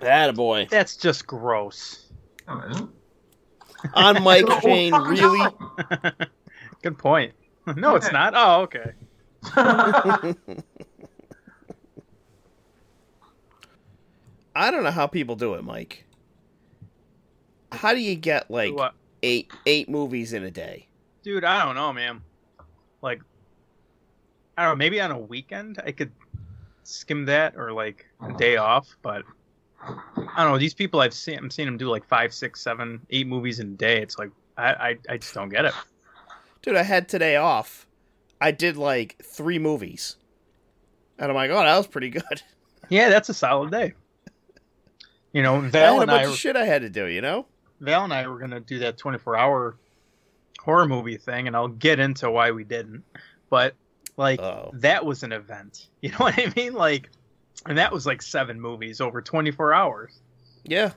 Attaboy. That's just gross. No, it isn't. On Mike It's the whole Shane, really? Good point. No, it's not. Oh, okay. I don't know how people do it, Mike. How do you get like What? eight eight movies in a day? Dude, I don't know, man. Like, I don't know. Maybe on a weekend I could skim that, or like a day off. But I don't know. These people I've seen, I'm seeing them do like five, six, seven, eight movies in a day. It's like I, I, I just don't get it. Dude, I had today off. I did like three movies. And I'm like, oh, that was pretty good. Yeah, that's a solid day. You know, I Val had a and bunch I, of shit I had to do, you know? Val and I were gonna do that 24 hour horror movie thing, and I'll get into why we didn't. But like, Oh. that was an event. You know what I mean? Like, and that was like seven movies over 24 hours. Yeah.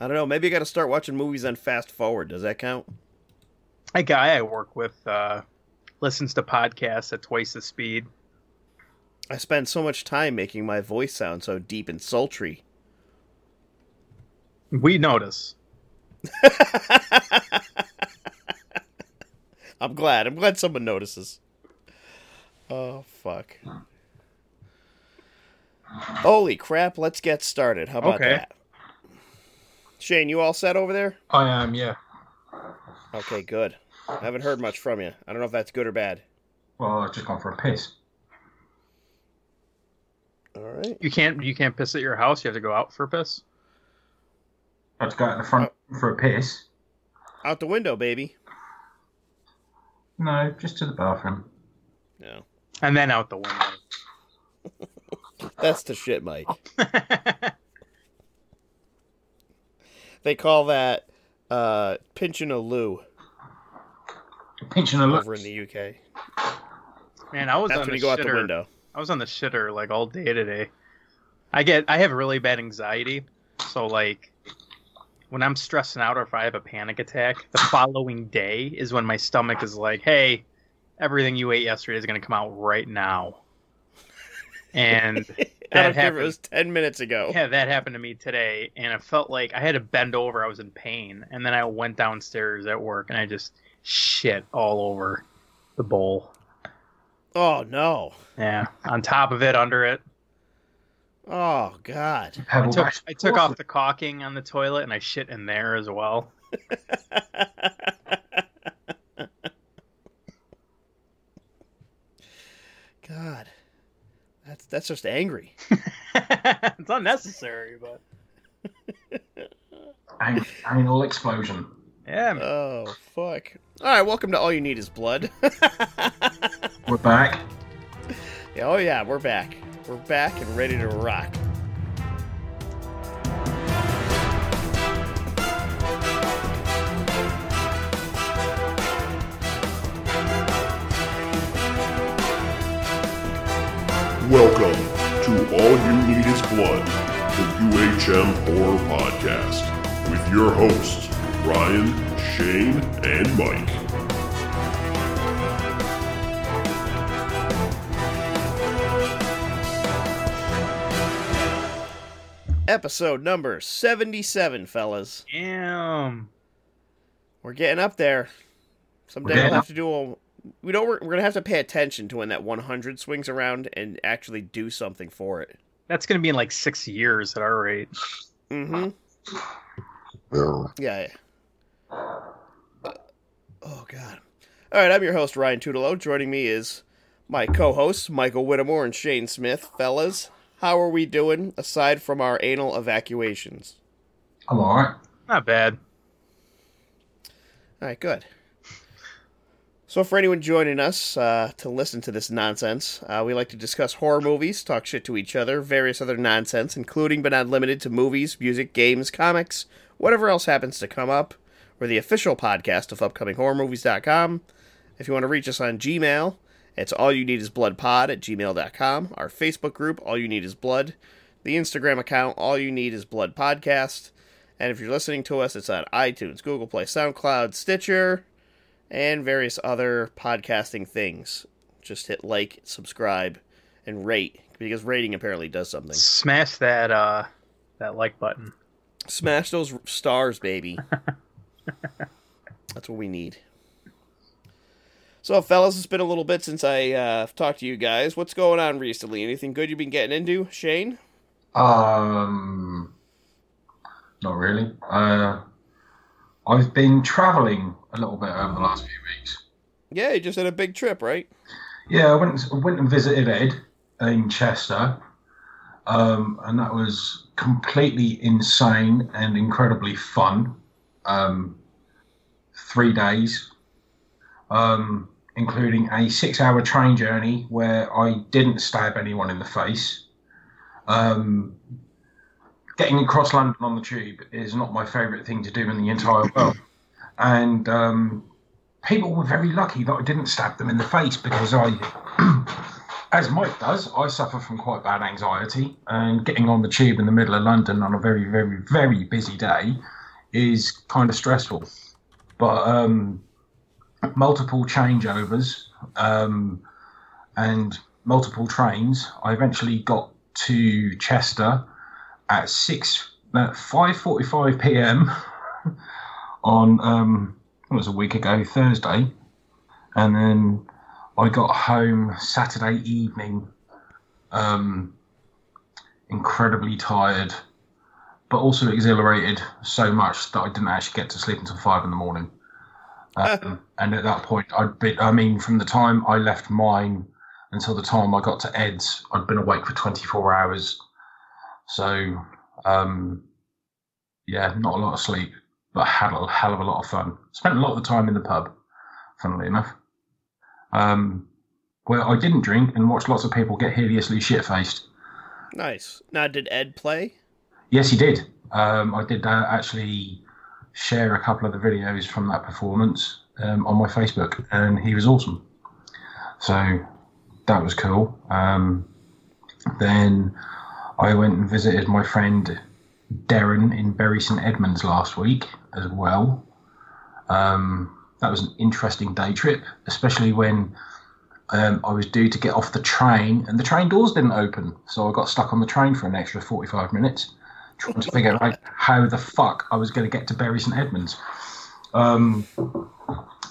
I don't know. Maybe I got to start watching movies on fast forward. Does that count? A guy I work with uh, listens to podcasts at twice the speed. I spend so much time making my voice sound so deep and sultry. We notice. I'm glad. I'm glad someone notices. Oh fuck. Holy crap, let's get started. How about Okay. that? Shane, you all set over there? I am, yeah. Okay, good. I haven't heard much from you. I don't know if that's good or bad. Well, I've just gone for a piss. All right. You can't you can't piss at your house. You have to go out for a piss. I have to go out in the front for a piss. Out the window, baby. No, just to the bathroom. No. And then out the window. That's the shit, Mike. They call that uh pinching a loo Pinching a loo over in the UK. Man, I was That's on when the you go out the shitter. window. I was on the shitter like all day today. I get I have really bad anxiety, so like when I'm stressing out or if I have a panic attack, the following day is when my stomach is like, "Hey, everything you ate yesterday is going to come out right now." And I that don't care if happened. it was ten minutes ago. Yeah, that happened to me today, and it felt like I had to bend over. I was in pain, and then I went downstairs at work, and I just shit all over the bowl. Oh no. Yeah, on top of it, under it. Oh god. I Pebble took. I took off the caulking on the toilet and I shit in there as well. God. That's that's just angry. it's unnecessary, but An- anal explosion. yeah, man. Oh fuck. Alright, welcome to All You Need Is Blood. We're back. Yeah, oh yeah, we're back. We're back and ready to rock. Welcome to All You Need Is Blood, the UHM Horror Podcast, with your hosts, Ryan, Shane, and Mike. Episode number 77, fellas. Damn. We're getting up there. Someday We're we'll have to do a. We know we're, we're gonna have to pay attention to when that 100 swings around and actually do something for it. That's gonna be in like six years at our rate. Mm-hmm. Yeah. yeah. Oh God. All right, I'm your host Ryan Tutelo. Joining me is my co-hosts Michael Whittemore and Shane Smith. Fellas, how are we doing aside from our anal evacuations? I'm alright. Not bad. All right, good. So, for anyone joining us uh, to listen to this nonsense, uh, we like to discuss horror movies, talk shit to each other, various other nonsense, including but not limited to movies, music, games, comics, whatever else happens to come up. We're the official podcast of upcominghorrormovies.com. If you want to reach us on Gmail, it's all you need is bloodpod at gmail.com. Our Facebook group, All You Need Is Blood. The Instagram account, All You Need Is Blood Podcast. And if you're listening to us, it's on iTunes, Google Play, SoundCloud, Stitcher, and various other podcasting things. just hit like, subscribe, and rate because rating apparently does something. Smash that uh that like button. Smash those stars, baby. That's what we need. So, fellas, it's been a little bit since I uh, talked to you guys. What's going on recently? Anything good you've been getting into, Shane? Um, not really. Uh, I've been travelling a little bit over the last few weeks. Yeah, you just had a big trip, right? Yeah, I went I went and visited Ed in Chester, um, and that was completely insane and incredibly fun. Um, three days, um, including a six-hour train journey where I didn't stab anyone in the face. Um, getting across London on the tube is not my favourite thing to do in the entire world, and um, people were very lucky that I didn't stab them in the face because I, as Mike does, I suffer from quite bad anxiety, and getting on the tube in the middle of London on a very, very, very busy day is kind of stressful. But um, multiple changeovers um, and multiple trains, I eventually got to Chester at six at five forty five p.m. on um, it was a week ago Thursday, and then I got home Saturday evening, um, incredibly tired, but also exhilarated so much that I didn't actually get to sleep until five in the morning. Um, and at that point, I'd been, I mean, from the time I left mine until the time I got to Ed's, I'd been awake for 24 hours. So, um, yeah, not a lot of sleep, but had a hell of a lot of fun. Spent a lot of the time in the pub, funnily enough, um, where I didn't drink and watched lots of people get hideously shit faced. Nice. Now, did Ed play? Yes, he did. Um, I did uh, actually share a couple of the videos from that performance um, on my Facebook, and he was awesome. So that was cool. Um, then I went and visited my friend Darren in Bury St Edmunds last week as well. Um, that was an interesting day trip, especially when um, I was due to get off the train and the train doors didn't open. So I got stuck on the train for an extra 45 minutes trying to figure out how the fuck I was going to get to Bury St Edmunds. Um,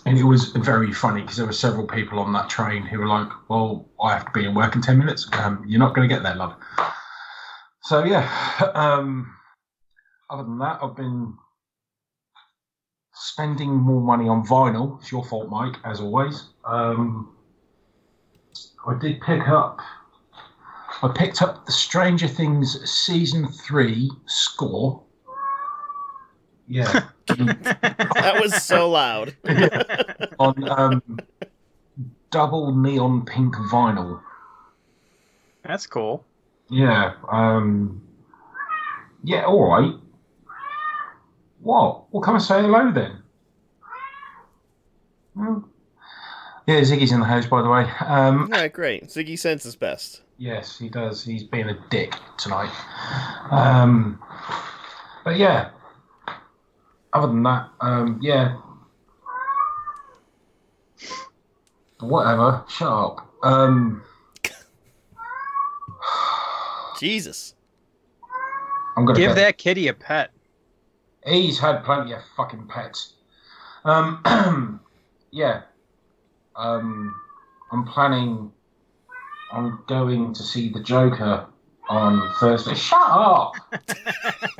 and it was very funny because there were several people on that train who were like, "Well, I have to be in work in ten minutes. Um, you're not going to get there, love." So yeah. Um, other than that, I've been spending more money on vinyl. It's your fault, Mike, as always. Um, I did pick up. I picked up the Stranger Things season three score. Yeah. That was so loud. on um, double neon pink vinyl. That's cool. Yeah. Um, yeah. All right. What? Well, come and say hello then. Yeah, Ziggy's in the house, by the way. Um, yeah, great. Ziggy senses best. yes, he does. He's being a dick tonight. Um, but yeah. Other than that, um, yeah. Whatever. Shut up. Um, Jesus. I'm gonna Give get- that kitty a pet. He's had plenty of fucking pets. Um, yeah. Um, I'm planning on going to see the Joker on Thursday. Shut up!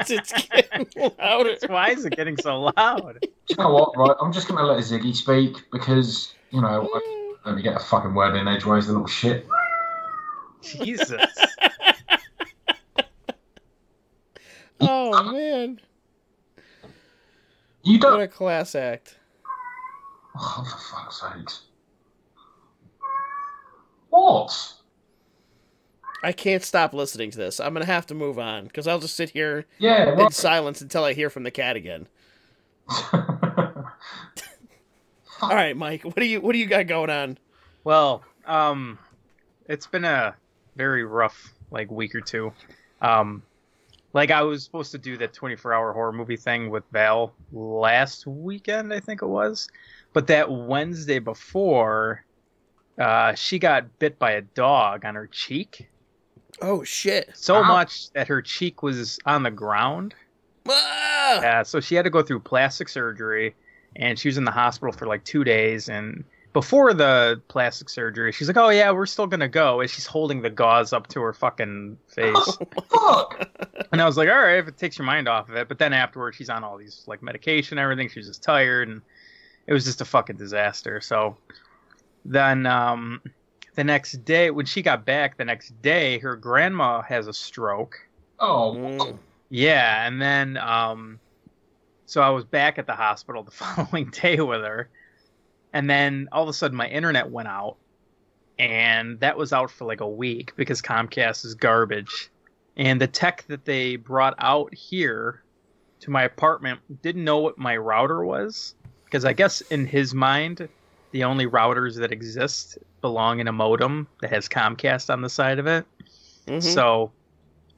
it's getting louder. Why is it getting so loud? Do you know what? Right, I'm just gonna let Ziggy speak because you know I let me get a fucking word in edgeways, the little shit. Jesus. Oh man, You what don't. a class act. Oh, for fuck's sakes! What? I can't stop listening to this. I'm gonna have to move on because I'll just sit here Yeah. in Right. silence until I hear from the cat again. All right, Mike, what do you what do you got going on? Well, um, it's been a very rough like week or two. Um, like I was supposed to do that 24 hour horror movie thing with Val last weekend, I think it was, but that Wednesday before, uh, she got bit by a dog on her cheek Oh shit! so Wow. much that her cheek was on the ground. Ah! Yeah, so she had to go through plastic surgery, and she was in the hospital for like two days. And before the plastic surgery, she's like, "Oh yeah, we're still gonna go," and she's holding the gauze up to her fucking face. Fuck. and I was like, "All right, if it takes your mind off of it." But then afterwards, she's on all these like medication, and everything. She's just tired, and it was just a fucking disaster. So then, um, the next day, when she got back, the next day, her grandma has a stroke. Oh, Mm. Yeah, and then um so I was back at the hospital the following day with her. And then all of a sudden my internet went out. And that was out for like a week because Comcast is garbage. And the tech that they brought out here to my apartment didn't know what my router was because I guess in his mind the only routers that exist belong in a modem that has Comcast on the side of it. Mhm. So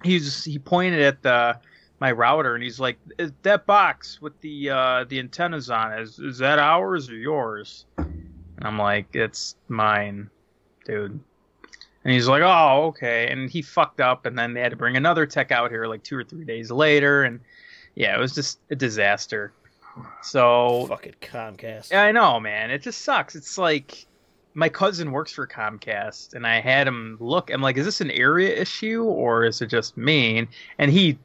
he's he pointed at the my router and he's like, that box with the uh, the antennas on it, is is that ours or yours?" And I'm like, "It's mine, dude." And he's like, "Oh, okay." And he fucked up, and then they had to bring another tech out here like two or three days later, and yeah, it was just a disaster. So Fucking Comcast. yeah, I know, man. It just sucks. It's like my cousin works for Comcast, and I had him look. I'm like, is this an area issue or is it just me? And he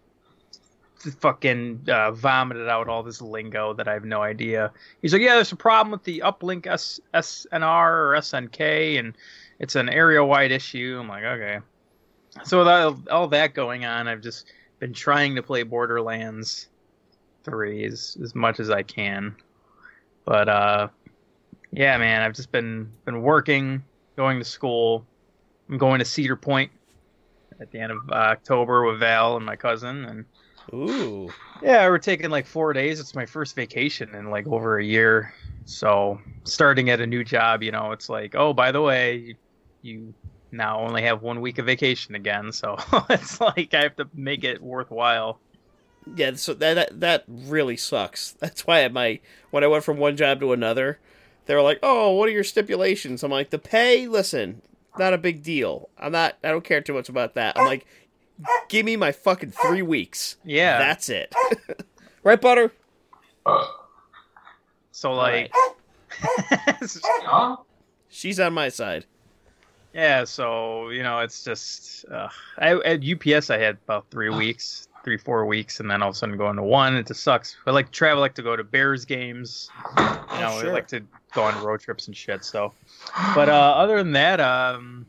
fucking uh, vomited out all this lingo that I have no idea. He's like, yeah, there's a problem with the uplink SNR or SNK, and it's an area-wide issue. I'm like, okay. So with all, all that going on, I've just been trying to play Borderlands 3 as, as much as I can. But uh yeah, man, I've just been been working, going to school. I'm going to Cedar Point at the end of uh, October with Val and my cousin and Ooh. yeah, we're taking like 4 days. It's my first vacation in like over a year. So, starting at a new job, you know, it's like, "Oh, by the way, you, you now only have one week of vacation again." So, it's like I have to make it worthwhile. Yeah, so that, that that really sucks. That's why at my when I went from one job to another, they were like, "Oh, what are your stipulations?" I'm like, "The pay, listen, not a big deal. I'm not. I don't care too much about that." I'm like, "Give me my fucking three weeks. Yeah. That's it." right, butter. so like. She's on my side. Yeah, so you know, it's just uh, I at UPS I had about three weeks, three four weeks, and then all of a sudden going to one. It just sucks. I like to travel, I like to go to Bears games. You know, sure. I like to go on road trips and shit. So, but uh, other than that, um,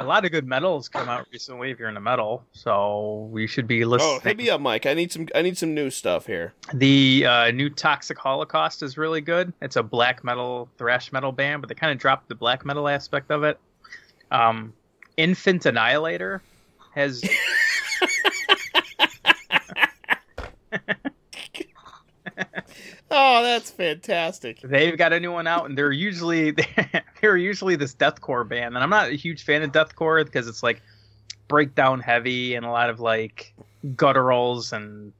a lot of good metals come out recently. If you're into metal, so we should be listening. Oh, hit me up, Mike. I need some. I need some new stuff here. The uh, new Toxic Holocaust is really good. It's a black metal, thrash metal band, but they kind of dropped the black metal aspect of it. Um, Infant Annihilator has. Oh, that's fantastic. They've got a new one out, and they're usually they're usually this deathcore band, and I'm not a huge fan of deathcore because it's like breakdown heavy and a lot of like gutturals and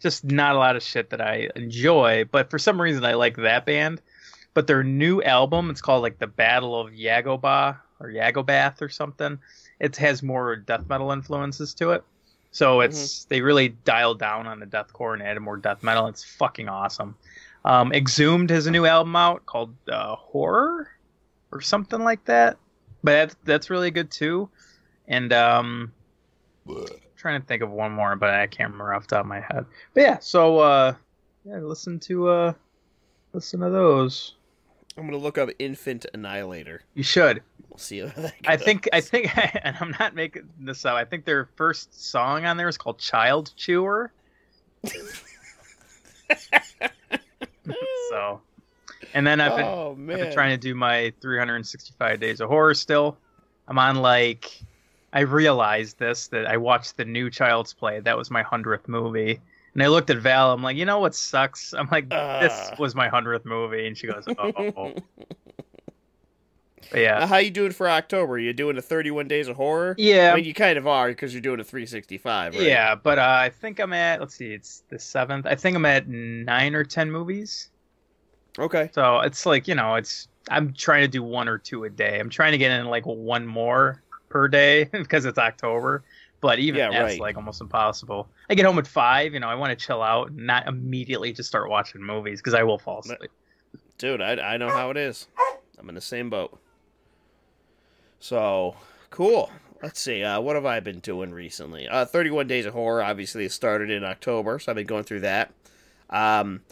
just not a lot of shit that I enjoy. But for some reason, I like that band. But their new album, it's called like the Battle of Yagoba or Yagobath or something. It has more death metal influences to it. So it's they really dialed down on the deathcore and added more death metal. It's fucking awesome. Um, Exhumed has a new album out called uh, Horror or something like that, but that's, that's really good too. And um, trying to think of one more, but I can't remember off the top of my head. But yeah, so uh, yeah, listen to uh, listen to those. I'm gonna look up Infant Annihilator. You should. We'll see how that I think I think, and I'm not making this up. I think their first song on there is called "Child Chewer." so, and then I've been Oh I've been trying to do my 365 days of horror still. I'm on like I realized this that I watched the new Child's Play. That was my hundredth movie. And I looked at Val. I'm like, you know what sucks? I'm like, Ah. this was my hundredth movie, and she goes, oh. but yeah, Now, how you doing for October? You doing the 31 days of horror? yeah, I mean, you kind of are because you're doing a 365, right? yeah. But uh, I think I'm at. Let's see, it's the seventh. I think I'm at nine or ten movies. Okay. So it's like you know, it's I'm trying to do one or two a day. I'm trying to get in like one more per day because it's October. But even Yeah, that's right. like almost impossible. I get home at five. You know, I want to chill out, and not immediately just start watching movies because I will fall asleep. Dude, I, I know how it is. I'm in the same boat. So, cool. Let's see. Uh, what have I been doing recently? Uh, 31 Days of Horror, obviously, started in October, so I've been going through that. Um,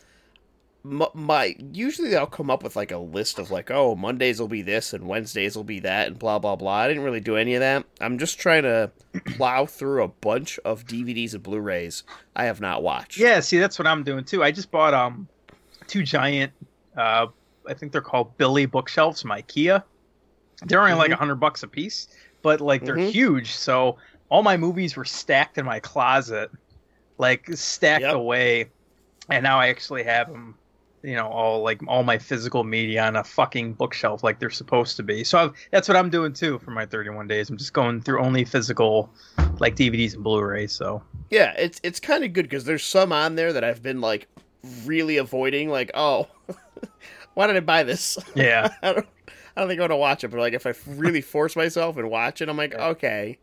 my usually I'll come up with like a list of like, oh, Mondays will be this and Wednesdays will be that and blah blah blah. I didn't really do any of that. I'm just trying to plow through a bunch of DVDs and Blu-rays I have not watched. Yeah, see, that's what I'm doing too. I just bought um two giant, uh, I think they're called Billy bookshelves from IKEA. They're only like Mhm. a hundred bucks a piece, but like they're Mhm. huge. So all my movies were stacked in my closet, like stacked Yep. away, and now I actually have them. You know, all like all my physical media on a fucking bookshelf, like they're supposed to be. So I've, that's what I'm doing too for my 31 days. I'm just going through only physical, like DVDs and Blu-rays. So Yeah, it's it's kind of good because there's some on there that I've been like really avoiding. Like, oh, why did I buy this? yeah, I don't, I don't think I want to watch it. But like, if I really force myself and watch it, I'm like, okay,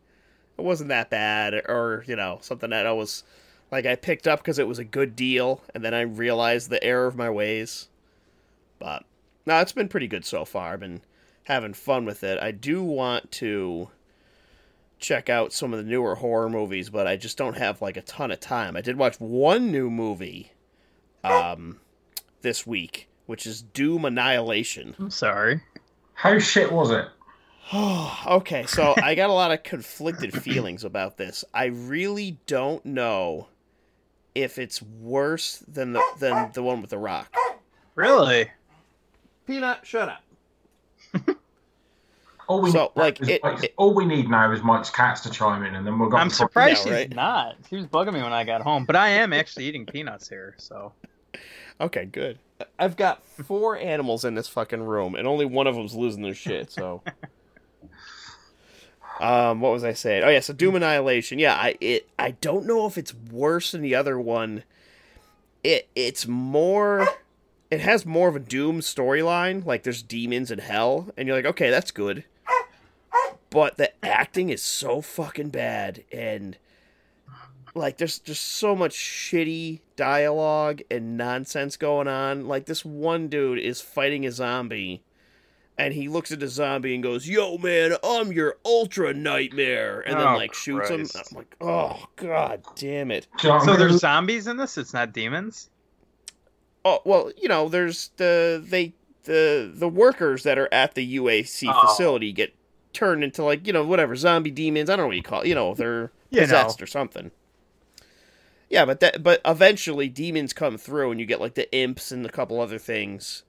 it wasn't that bad, or you know, something that I was like I picked up because it was a good deal, and then I realized the error of my ways. But no, it's been pretty good so far. I've been having fun with it. I do want to check out some of the newer horror movies, but I just don't have like a ton of time. I did watch one new movie um this week, which is Doom Annihilation. I'm sorry. How shit was it? okay, so I got a lot of conflicted feelings about this. I really don't know if it's worse than the than the one with the rock. Really? Peanut, shut up. All we, So, need now like, is it- Mike's- it- all we need now is Mike's cats to chime in, and then we'll go. I'm surprised Yeah, she's right. not. She was bugging me when I got home, but I am actually eating peanuts here. So Okay, good. I've got four animals in this fucking room, and only one of them's losing their shit. So, um, what was I saying? Oh yeah, so Doom Annihilation. Yeah, I it I don't know if it's worse than the other one. It it's more. It has more of a Doom storyline. Like there's demons and hell, and you're like, okay, that's good. But the acting is so fucking bad, and like there's just so much shitty dialogue and nonsense going on. Like this one dude is fighting a zombie and he looks at the zombie and goes, "Yo man, I'm your ultra nightmare." And then Oh, like shoots him. I'm like, "Oh god damn it." Do you know what so there's zombies in this. It's not demons. Oh, well, you know, there's the they the the workers that are at the UAC Oh. facility get turned into like, you know, whatever, zombie demons, I don't know what you call it. You know, they're You know. possessed or something. Yeah, but that but eventually demons come through and you get like the imps and a couple other things.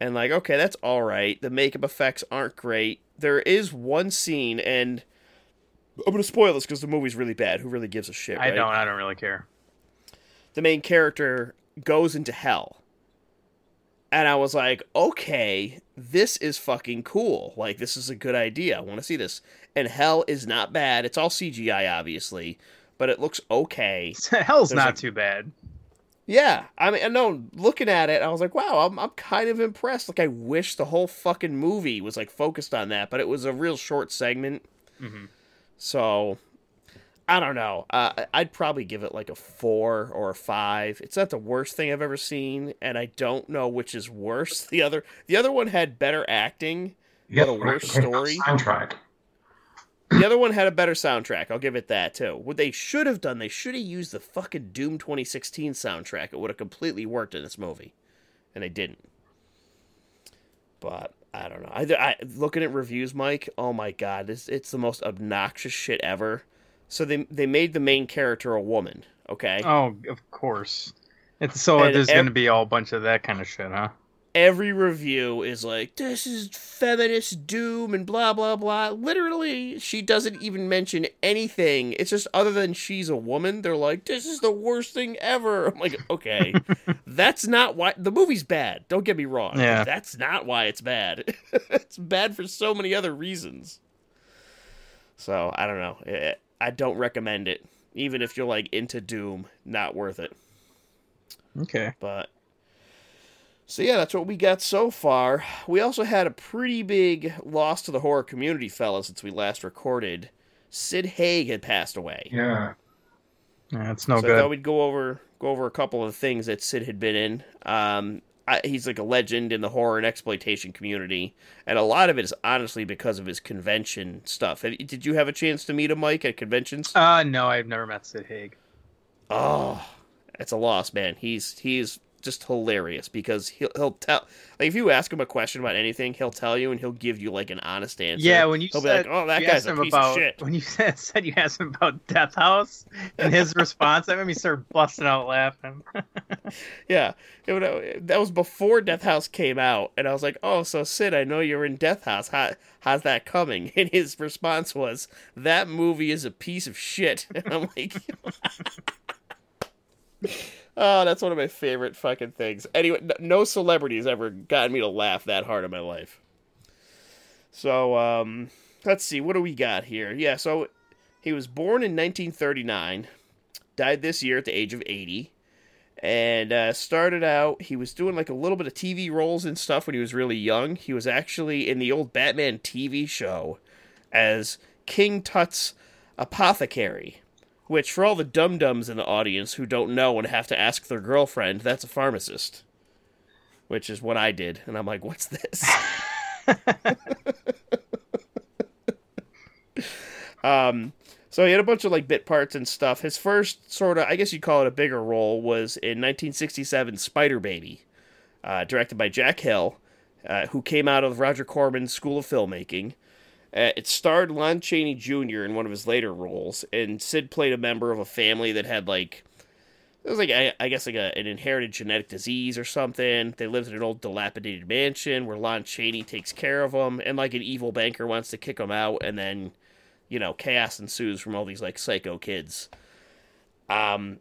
And like, okay, that's all right. The makeup effects aren't great. There is one scene and I'm going to spoil this cuz the movie's really bad. Who really gives a shit, I right? don't. I don't really care. the main character goes into hell. And I was like, okay, this is fucking cool. Like, this is a good idea. I want to see this. And hell is not bad. It's all CGI, obviously, but it looks okay. Hell's There's not a- too bad. Yeah, I mean, I know. Looking at it, I was like, wow, I'm I'm kind of impressed. Like, I wish the whole fucking movie was like focused on that, but it was a real short segment. Mhm. So, I don't know. Uh, I'd probably give it like a four or a five. It's not the worst thing I've ever seen, and I don't know which is worse. The other, the other one had better acting. Yeah, what a worse great story. Soundtrack. The other one had a better soundtrack. I'll give it that too. What they should have done, they should have used the fucking Doom 2016 soundtrack. It would have completely worked in this movie, and they didn't. But I don't know. I, I looking at reviews, Mike. Oh my god, it's it's the most obnoxious shit ever. So they they made the main character a woman. Okay. Oh, of course. It's so And there's ev- going to be all bunch of that kind of shit, huh? Every review is like, this is feminist doom and blah, blah, blah. Literally, she doesn't even mention anything. It's just other than she's a woman, they're like, this is the worst thing ever. I'm like, okay, that's not why the movie's bad. Don't get me wrong. Yeah. That's not why it's bad. it's bad for so many other reasons. So, I don't know. I don't recommend it. Even if you're like into Doom, not worth it Okay. but So yeah, that's what we got so far. We also had a pretty big loss to the horror community, fellas, since we last recorded. Sid Haig had passed away. Yeah. Yeah, it's no so I thought we'd go over go over a couple of things that Sid had been in. Um, I, he's like a legend in the horror and exploitation community, and a lot of it is honestly because of his convention stuff. Have- Did you have a chance to meet him, Mike, at conventions? Uh, no, I've never met Sid Haig. Oh, it's a loss, man. He's he's just hilarious because he'll he'll tell like if you ask him a question about anything, he'll tell you and he'll give you like an honest answer. Yeah, when you he'll said be like, "Oh, that you guy's asked a him piece about of shit." when you said, said you asked him about Death House and his response, that made me start busting out laughing. Yeah, it would, uh, that was before Death House came out, and I was like, "Oh, so Sid, I know you're in Death House. How, how's that coming?" And his response was, "That movie is a piece of shit." And I'm like, "Oh, that's one of my favorite fucking things." Anyway, no celebrity has ever gotten me to laugh that hard in my life. So, um, let's see, what do we got here? Yeah, so he was born in 1939, died this year at the age of 80 and uh, started out he was doing like a little bit of tv roles and stuff when he was really young he was actually in the old batman tv show as king tut's apothecary which for all the dum-dums in the audience who don't know and have to ask their girlfriend that's a pharmacist which is what i did and i'm like what's this um so he had a bunch of like bit parts and stuff. His first sort of, I guess you'd call it a bigger role, was in 1967 Spider Baby, uh, directed by Jack Hill, uh, who came out of Roger Corman's School of Filmmaking. Uh, it starred Lon Chaney Jr. in one of his later roles, and Sid played a member of a family that had like it was like I, I guess like a, an inherited genetic disease or something. They lived in an old dilapidated mansion where Lon Chaney takes care of them, and like an evil banker wants to kick them out, and then you know, chaos ensues from all these like psycho kids. Um,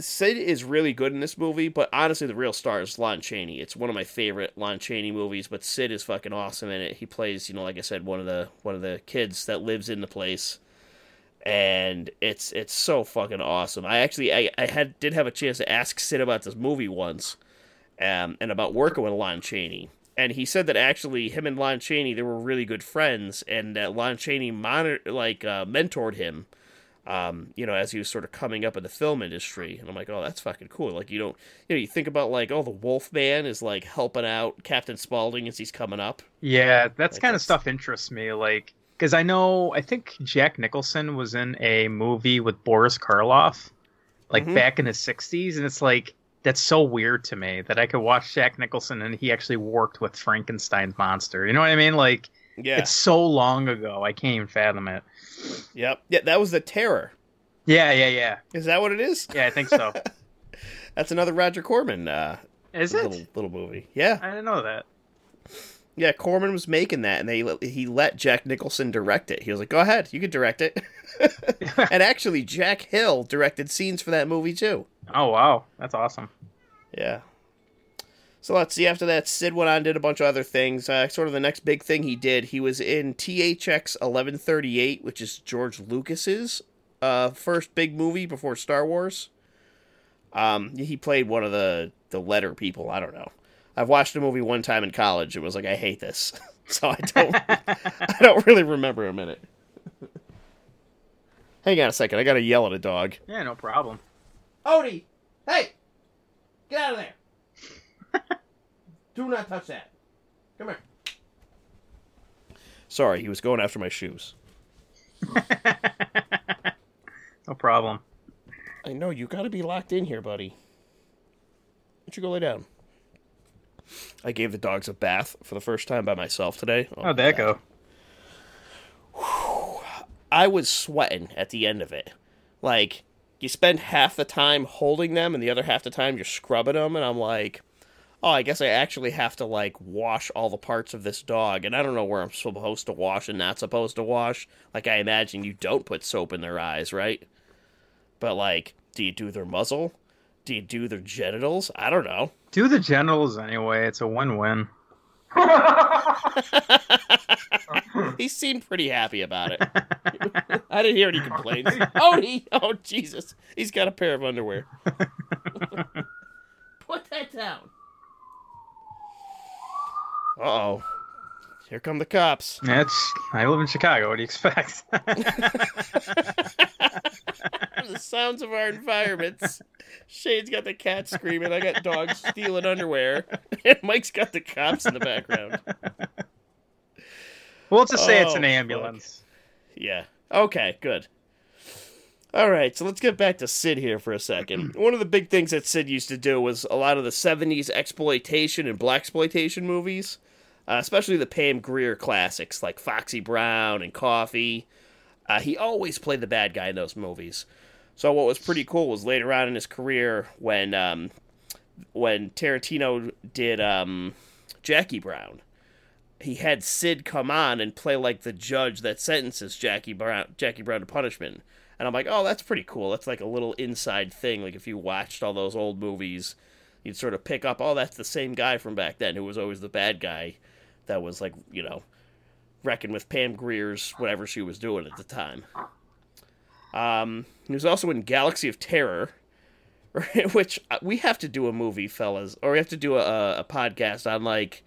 Sid is really good in this movie, but honestly, the real star is Lon Chaney. It's one of my favorite Lon Chaney movies, but Sid is fucking awesome in it. He plays, you know, like I said, one of the one of the kids that lives in the place, and it's it's so fucking awesome. I actually I, I had did have a chance to ask Sid about this movie once, um, and about working with Lon Chaney and he said that actually him and Lon Chaney they were really good friends, and that Lon Chaney monitor like uh, mentored him, um, you know, as he was sort of coming up in the film industry. And I'm like, oh, that's fucking cool. Like you don't, you know, you think about like, oh, the Wolf Man is like helping out Captain Spaulding as he's coming up. Yeah, that's Like, kind of stuff interests me. Like, because I know, I think Jack Nicholson was in a movie with Boris Karloff, like Mhm. back in the 60s. And it's like, that's so weird to me that I could watch Jack Nicholson and he actually worked with Frankenstein's monster. You know what I mean? Like, Yeah. it's so long ago. I can't even fathom it. Yep. Yeah, that was the Terror. Yeah, yeah, yeah. Is that what it is? Yeah, I think so. That's another Roger Corman uh, Is little it? little movie. Yeah. I didn't know that. Yeah, Corman was making that, and they he let Jack Nicholson direct it. He was like, "Go ahead, you can direct it." and actually, Jack Hill directed scenes for that movie too. Oh, wow. That's awesome. Yeah. So let's see. After that, Sid went on did a bunch of other things. Uh, sort of the next big thing he did, he was in THX 1138, which is George Lucas's uh, first big movie before Star Wars. Um, he played one of the the letter people. I don't know. I've watched the movie one time in college. It was like I hate this, so I don't. I don't really remember him in it. Hang on a second. I gotta yell at a dog. Yeah, no problem. Odie, hey, get out of there! Do not touch that. Come here. Sorry, he was going after my shoes. no problem. I know you got to be locked in here, buddy. Why don't you go lay down? I gave the dogs a bath for the first time by myself today. Oh, oh How'd that God. go? I was sweating at the end of it. Like, you spend half the time holding them and the other half the time you're scrubbing them, and I'm like, oh, I guess I actually have to, like, wash all the parts of this dog, and I don't know where I'm supposed to wash and not supposed to wash. Like, I imagine you don't put soap in their eyes, right? But, like, do you do their muzzle? Do you do their genitals? I don't know. Do the genitals anyway. It's a win-win. he seemed pretty happy about it. I didn't hear any complaints. Oh, he, oh Jesus, he's got a pair of underwear. Put that down. Uh oh. Here come the cops. That's I live in Chicago. What do you expect? the sounds of our environments. Shane's got the cat screaming. I got dogs stealing underwear. And Mike's got the cops in the background. we'll just say it's Oh, an fuck. ambulance. Yeah. Okay, good. All right, so let's get back to Sid here for a second. One of the big things that Sid used to do was a lot of the 70s exploitation and black exploitation movies, uh, especially the Pam Grier classics like Foxy Brown and Coffy. Uh, he always played the bad guy in those movies. So what was pretty cool was later on in his career when um, when Tarantino did um, Jackie Brown he had Sid come on and play like the judge that sentences Jackie Brown Jackie Brown to punishment. And I'm like, oh, that's pretty cool. That's like a little inside thing. Like if you watched all those old movies, you'd sort of pick up, oh, that's the same guy from back then who was always the bad guy that was like, you know, reckoned with Pam Grier's whatever she was doing at the time. Um, he was also in Galaxy of Terror, which uh, we have to do a movie, fellas, or we have to do a, a podcast on like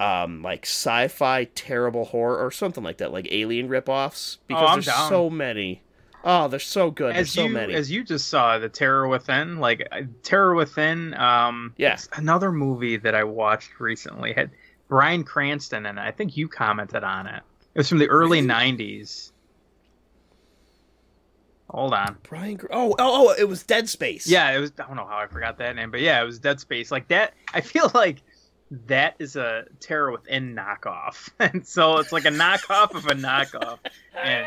um like sci-fi terrible horror or something like that, like alien ripoffs because Oh, there's down. so many. Oh, they're so good. There's As so you many. as you just saw, the Terror Within, like Terror Within. Um, Yeah. another movie that I watched recently had Bryan Cranston in it. I think you commented on it. It was from the early '90s. Hold on. Bryan. Oh, oh, oh! It was Dead Space. Yeah, it was. I don't know how I forgot that name, but yeah, it was Dead Space. Like that. I feel like that is a Terror Within knockoff, and so it's like a knockoff of a knockoff. And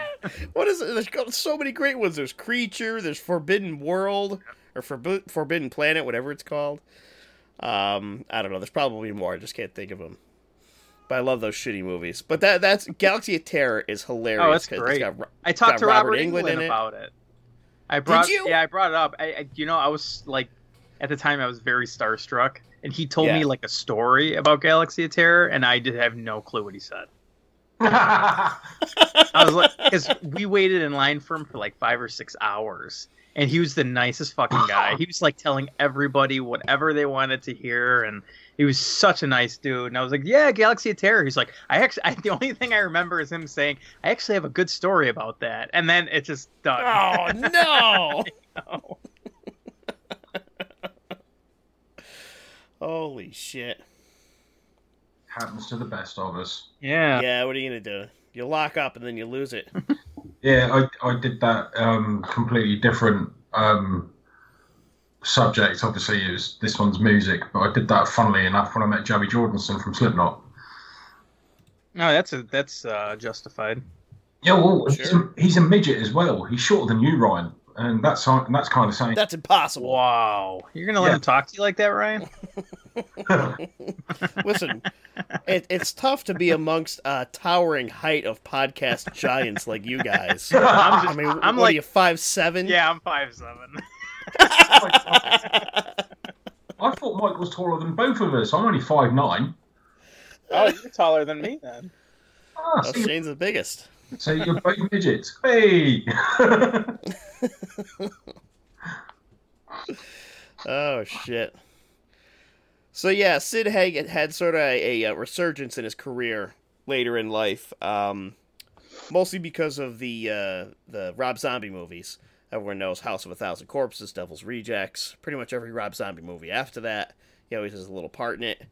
What is it? There's got so many great ones. There's Creature. There's Forbidden World or Forbi- Forbidden Planet, whatever it's called. Um, I don't know. There's probably more. I just can't think of them. But I love those shitty movies. But that that's Galaxy of Terror is hilarious. Oh, that's great. It's got, I talked to Robert, Robert England, Englund in it. about it. I brought. you? Yeah, I brought it up. I, I, you know, I was like, at the time, I was very starstruck, and he told Yeah. me like a story about Galaxy of Terror, and I did have no clue what he said. I was like, because we waited in line for him for like five or six hours, and he was the nicest fucking guy. He was like telling everybody whatever they wanted to hear, and he was such a nice dude. And I was like, "Yeah, Galaxy of Terror." He's like, "I actually, I, the only thing I remember is him saying, I actually have a good story about that," and then it just done. Oh no! Holy shit! Happens to the best of us. yeah. Yeah, what are you gonna do? You lock up and then you lose it. Yeah, I, I did that um, completely different um, subject. Obviously, it was, this one's music, but I did that funnily enough when I met Joey Jordison from Slipknot. No, that's a, that's uh, justified. Yeah, well, he's, a, he's a midget as well. He's shorter than you, Ryan, and that's and that's kind of saying. That's impossible. Wow, you're gonna let Yeah. him talk to you like that, Ryan? Listen, it, it's tough to be amongst a towering height of podcast giants like you guys. I'm I mean, I'm what like, are you five seven? yeah, I'm five seven. I thought Mike was taller than both of us. I'm only five nine. oh, you're taller than me then. Ah, Oh, see, Shane's the biggest. So you're both midgets. Hey. Oh shit. So yeah, Sid Haig had sort of a, a resurgence in his career later in life, um, mostly because of the uh, the Rob Zombie movies. Everyone knows House of a Thousand Corpses, Devil's Rejects, pretty much every Rob Zombie movie after that. He always has a little part in it.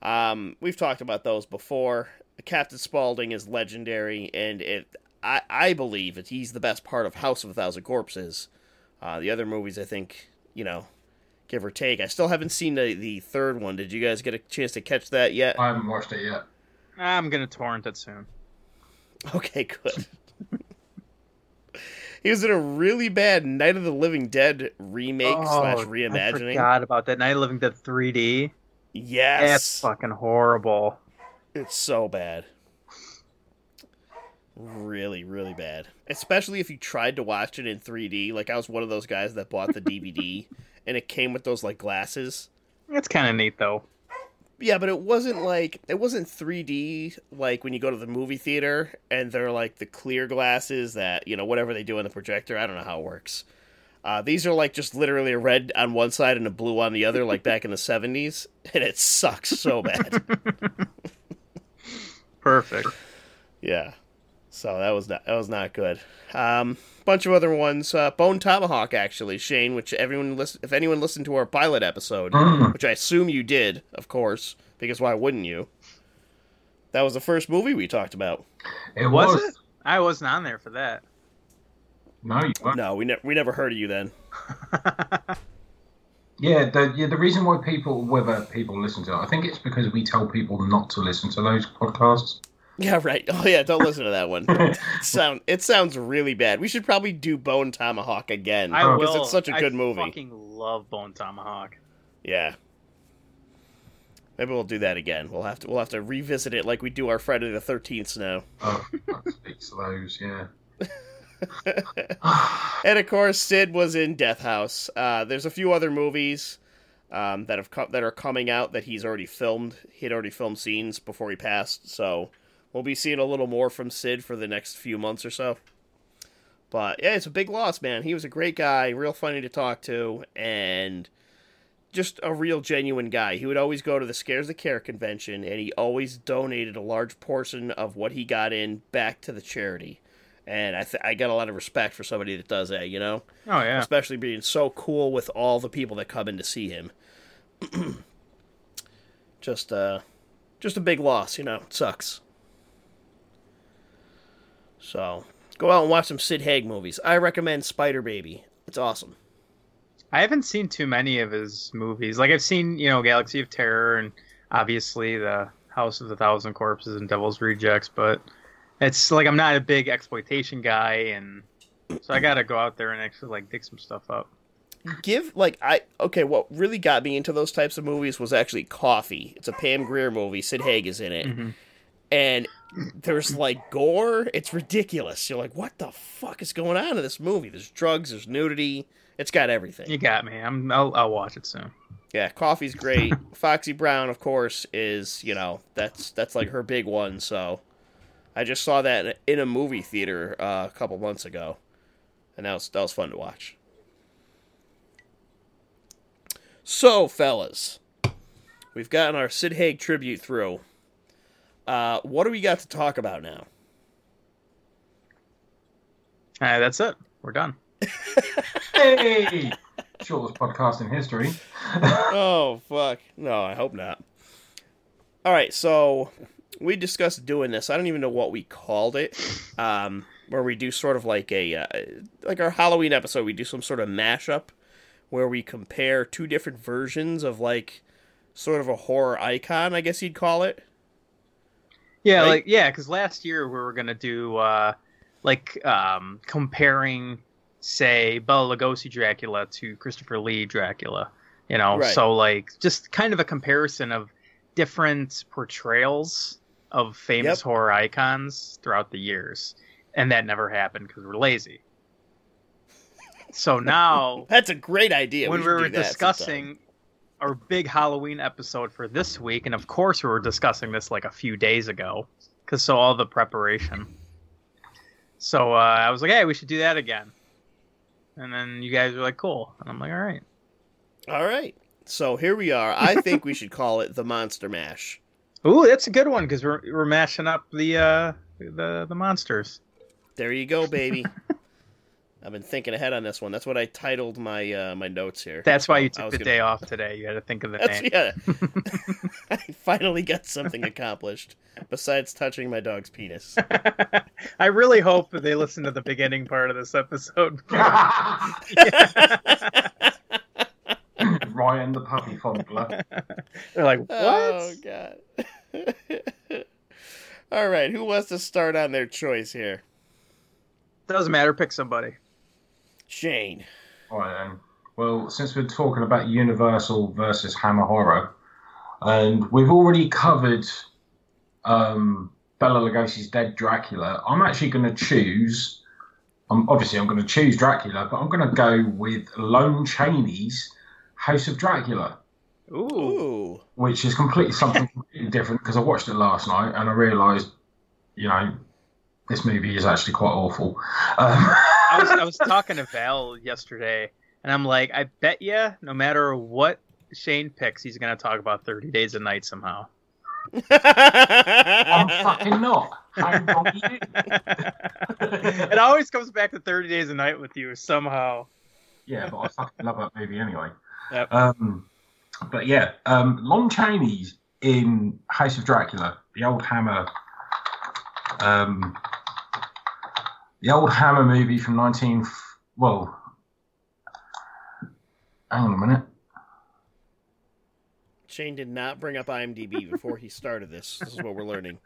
Um, we've talked about those before. Captain Spaulding is legendary, and it I, I believe that he's the best part of House of a Thousand Corpses. Uh, the other movies, I think, you know, give or take. I still haven't seen the, the third one. Did you guys get a chance to catch that yet? I haven't watched it yet. I'm gonna torrent it soon. Okay, good. he was in a really bad Night of the Living Dead remake slash Oh, I reimagining. forgot about that. Night of the Living Dead 3D. Yes, That's fucking horrible. It's so bad. Really, really bad. Especially if you tried to watch it in 3D. Like I was one of those guys that bought the DVD, and it came with those like glasses. It's kind of neat though. Yeah, but it wasn't like it wasn't 3D like when you go to the movie theater and they're like the clear glasses that you know whatever they do on the projector. I don't know how it works. Uh, these are like just literally a red on one side and a blue on the other, like back in the '70s, and it sucks so bad. Perfect. yeah, so that was not that was not good. Um, bunch of other ones. Uh, Bone Tomahawk, actually, Shane, which everyone listen, if anyone listened to our pilot episode, Mm. which I assume you did, of course, because why wouldn't you? That was the first movie we talked about. It Was was. it? I wasn't on there for that. No, you weren't. No, we never we never heard of you then. Yeah, the yeah, the reason why people whether people listen to it, I think it's because we tell people not to listen to those podcasts. Yeah, right. Oh yeah, don't listen to that one. It sound it sounds really bad. We should probably do Bone Tomahawk again I because will. it's such a good movie. I fucking love Bone Tomahawk. Yeah. Maybe we'll do that again. We'll have to we'll have to revisit it like we do our Friday the Thirteenth now. Oh, that speaks those, yeah. and of course, Sid was in Death House. Uh, there's a few other movies um, that have co- that are coming out that he's already filmed. He had already filmed scenes before he passed, so we'll be seeing a little more from Sid for the next few months or so. But yeah, it's a big loss, man. He was a great guy, real funny to talk to, and just a real genuine guy. He would always go to the Scares the Care convention, and he always donated a large portion of what he got in back to the charity. And I th- I got a lot of respect for somebody that does that, you know, Oh yeah. especially being so cool with all the people that come in to see him. just uh, just a big loss, you know. It sucks. So go out and watch some Sid Haig movies. I recommend Spider Baby. It's awesome. I haven't seen too many of his movies. Like I've seen, you know, Galaxy of Terror and obviously the House of the Thousand Corpses and Devil's Rejects, but it's like I'm not a big exploitation guy and so I gotta go out there and actually like dig some stuff up. give like I okay, what really got me into those types of movies was actually Coffy. It's a Pam Grier movie. Sid Haig is in it, Mhm. and there's like gore. It's ridiculous. You're like, what the fuck is going on in this movie? There's drugs. There's nudity. It's got everything. You got me. I'm I'll, I'll watch it soon. Yeah, Coffy's great. Foxy Brown, of course, is you know that's that's like her big one. So I just saw that in a movie theater uh, a couple months ago, and that was that was fun to watch. So, fellas, we've gotten our Sid Haig tribute through. Uh, what do we got to talk about now? Uh, that's it. We're done. Hey! Shortest podcast in history. oh fuck no i hope not all right so we discussed doing this i don't even know what we called it um where we do sort of like a uh, like our halloween episode we do some sort of mashup where we compare two different versions of like sort of a horror icon i guess you'd call it Yeah, Right? like yeah, because last year we were gonna do uh, like um, comparing, say, Bela Lugosi Dracula to Christopher Lee Dracula. You know, Right. so like just kind of a comparison of different portrayals of famous Yep. horror icons throughout the years, and that never happened because we're lazy. So now that's a great idea when we, we, were discussing our big Halloween episode for this week, and of course we were discussing this like a few days ago, because so all the preparation. So uh, I was like, "Hey, we should do that again," and then you guys were like, "Cool," and I'm like, all right, all right. so here we are i think we should call it the monster mash Ooh, that's a good one because we're we're mashing up the uh, the the monsters. There you go, baby. I've been thinking ahead on this one. That's what I titled my uh, my notes here. That's why you took the gonna- day off today. You had to think of the That's name. yeah. I finally got something accomplished besides touching my dog's penis. I really hope that they listen to the beginning part of this episode. Ryan the puppy fondler. They're like, "What?" Oh god. All right, who wants to start on their choice here? Doesn't matter. Pick somebody. Shane. All right then. Well, since we're talking about Universal versus Hammer Horror, and we've already covered um, Bela Lugosi's Dead Dracula, I'm actually going to choose. Um, obviously, I'm going to choose Dracula, but I'm going to go with Lon Chaney's House of Dracula, Ooh. Which is completely something completely different because I watched it last night and I realised, you know, this movie is actually quite awful. Um, I was I was talking to Val yesterday, and I'm like, I bet you, no matter what Shane picks, he's gonna talk about Thirty Days a Night somehow. I'm fucking not. I'm not it always comes back to Thirty Days a Night with you somehow. Yeah, but I fucking love that movie anyway. Yep. Um, but yeah, um, Lon Chaney's in House of Dracula, the old Hammer, um, the old Hammer movie from 19. Well, hang on a minute. Shane did not bring up IMDb before he started this. This is what we're learning.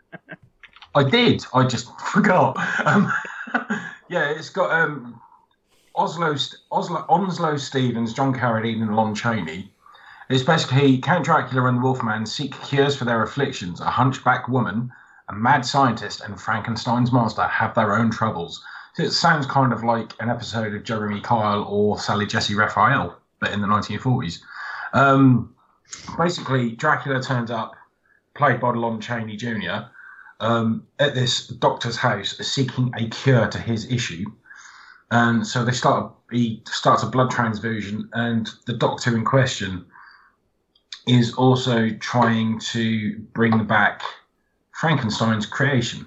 I did. I just forgot. Um, yeah, it's got um, Oslo, Oslo, Onslow Stevens, John Carradine, and Lon Chaney. It's basically Count Dracula and Wolfman seek cures for their afflictions. A hunchback woman, a mad scientist, and Frankenstein's monster have their own troubles. So it sounds kind of like an episode of Jeremy Kyle or Sally Jessy Raphael, but in the 1940s. Um, basically, Dracula turns up, played by Lon Chaney Jr., um, at this doctor's house seeking a cure to his issue. And so they start. He starts a blood transfusion, and the doctor in question is also trying to bring back Frankenstein's creation.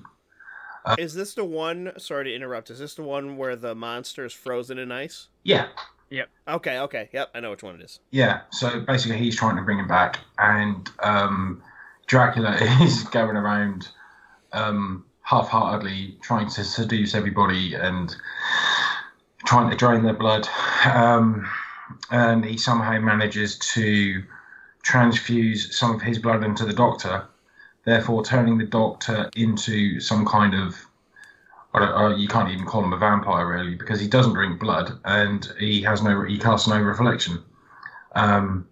Is this the one? Sorry to interrupt. Is this the one where the monster is frozen in ice? Yeah, Yep. Okay, okay. Yep, I know which one it is. yeah. So basically, he's trying to bring him back, and um, Dracula is going around um, half-heartedly trying to seduce everybody and trying to drain their blood. Um, and he somehow manages to transfuse some of his blood into the doctor, therefore turning the doctor into some kind of uh, you can't even call him a vampire really because he doesn't drink blood and he has no he casts no reflection. Um,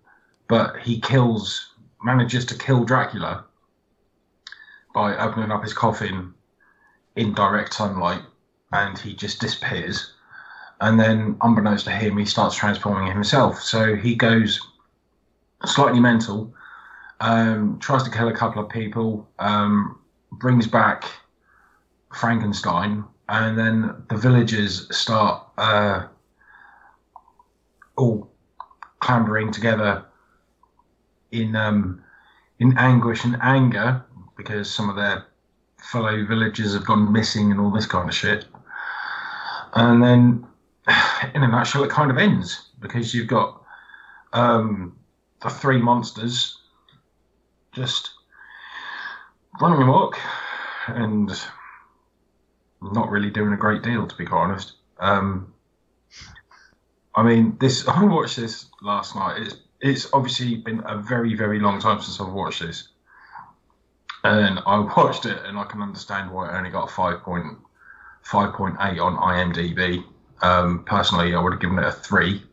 but he kills manages to kill Dracula by opening up his coffin in direct sunlight and he just disappears. And then, unbeknownst to him, he starts transforming himself. So he goes slightly mental, um, tries to kill a couple of people, um, brings back Frankenstein, and then the villagers start uh, all clambering together in um, in anguish and anger because some of their fellow villagers have gone missing and all this kind of shit. And then, in a nutshell, it kind of ends because you've got um, the three monsters just running amok and not really doing a great deal, to be quite honest. Um, I mean, this I watched this last night. It's it's obviously been a very very long time since I've watched this, and I watched it, and I can understand why it only got five point five point eight on IMDb. Um, personally, I would have given it a three.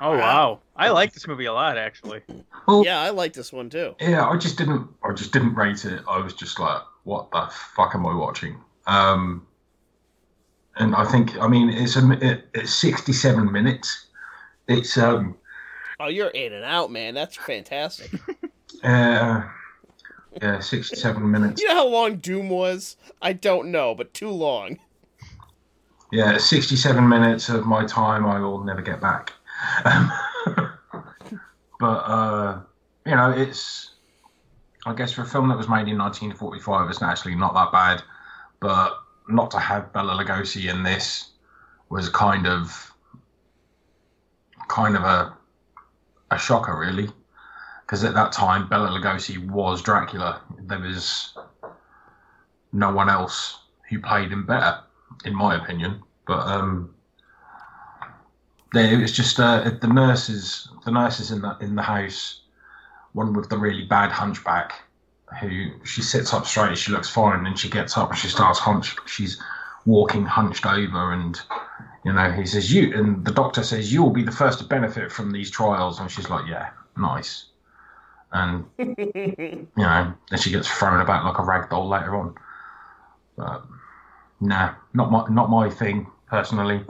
Oh wow, I like this movie a lot actually. Well, Yeah, I like this one too. yeah, I just didn't. I just didn't rate it. I was just like, what the fuck am I watching? Um, and I think, I mean, it's a it, it's sixty seven minutes. It's um Oh, you're in and out, man. That's fantastic. uh yeah sixty seven minutes. you know how long Doom was? I don't know, but too long. Yeah, sixty seven minutes of my time I will never get back. Um, but uh, you know, it's I guess for a film that was made in nineteen forty five, it's actually not that bad. But not to have Bela Lugosi in this was kind of kind of a a shocker, really, because at that time Bela Lugosi was Dracula. There was no one else who played him better, in my opinion. But um, yeah, it was just uh, the nurses, the nurses in the in the house, one with the really bad hunchback, who she sits up straight, she looks fine, and then she gets up and she starts hunch. She's walking hunched over, and you know he says you, and the doctor says you will be the first to benefit from these trials, and she's like, yeah, nice, and you know, then she gets thrown about like a rag doll later on. But nah, not my not my thing personally.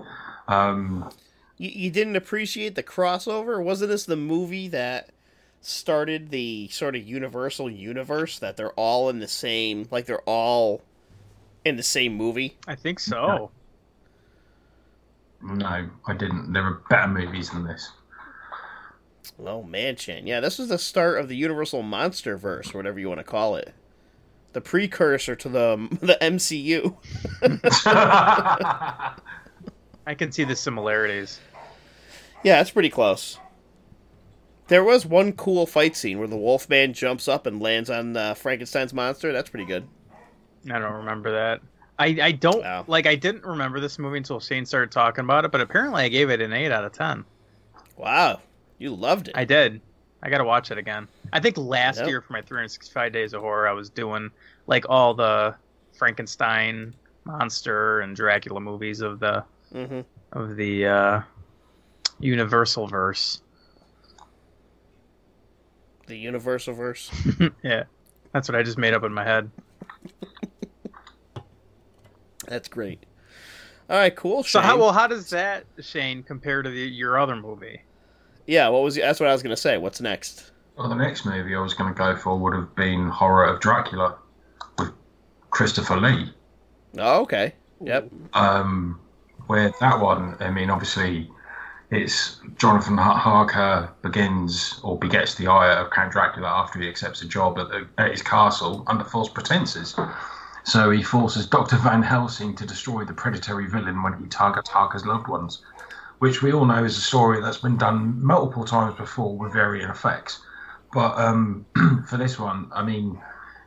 Um, You, you didn't appreciate the crossover? Wasn't this the movie that started the sort of universal universe that they're all in the same, like they're all in the same movie? I think so. No, I didn't. There are better movies than this. Oh Mansion. Yeah, this was the start of the Universal Monster Verse, or whatever you want to call it. The precursor to the the MCU. I can see the similarities. Yeah, it's pretty close. There was one cool fight scene where the Wolfman jumps up and lands on uh, Frankenstein's monster. That's pretty good. I don't remember that. I, I don't Wow. like I didn't remember this movie until Shane started talking about it, but apparently I gave it an eight out of ten. Wow, you loved it. I did. I gotta watch it again. I think last Yep. year for my 365 days of horror, I was doing like all the Frankenstein, monster, and Dracula movies of the hmm of the uh, Universal verse. The Universal Verse. yeah, that's what I just made up in my head. That's great. All right, cool. So how well how does that Shane compare to the, your other movie? Yeah, what was that's what I was gonna say. What's next? Well, the next movie I was going to go for would have been Horror of Dracula with Christopher Lee. Oh, okay. Yep. Um, where that one, I mean, obviously, it's Jonathan Harker begins or begets the ire of Count Dracula after he accepts a job at, the, at his castle under false pretenses. So he forces Dr. Van Helsing to destroy the predatory villain when he targets Harker's loved ones, which we all know is a story that's been done multiple times before with varying effects. But um, for this one, I mean,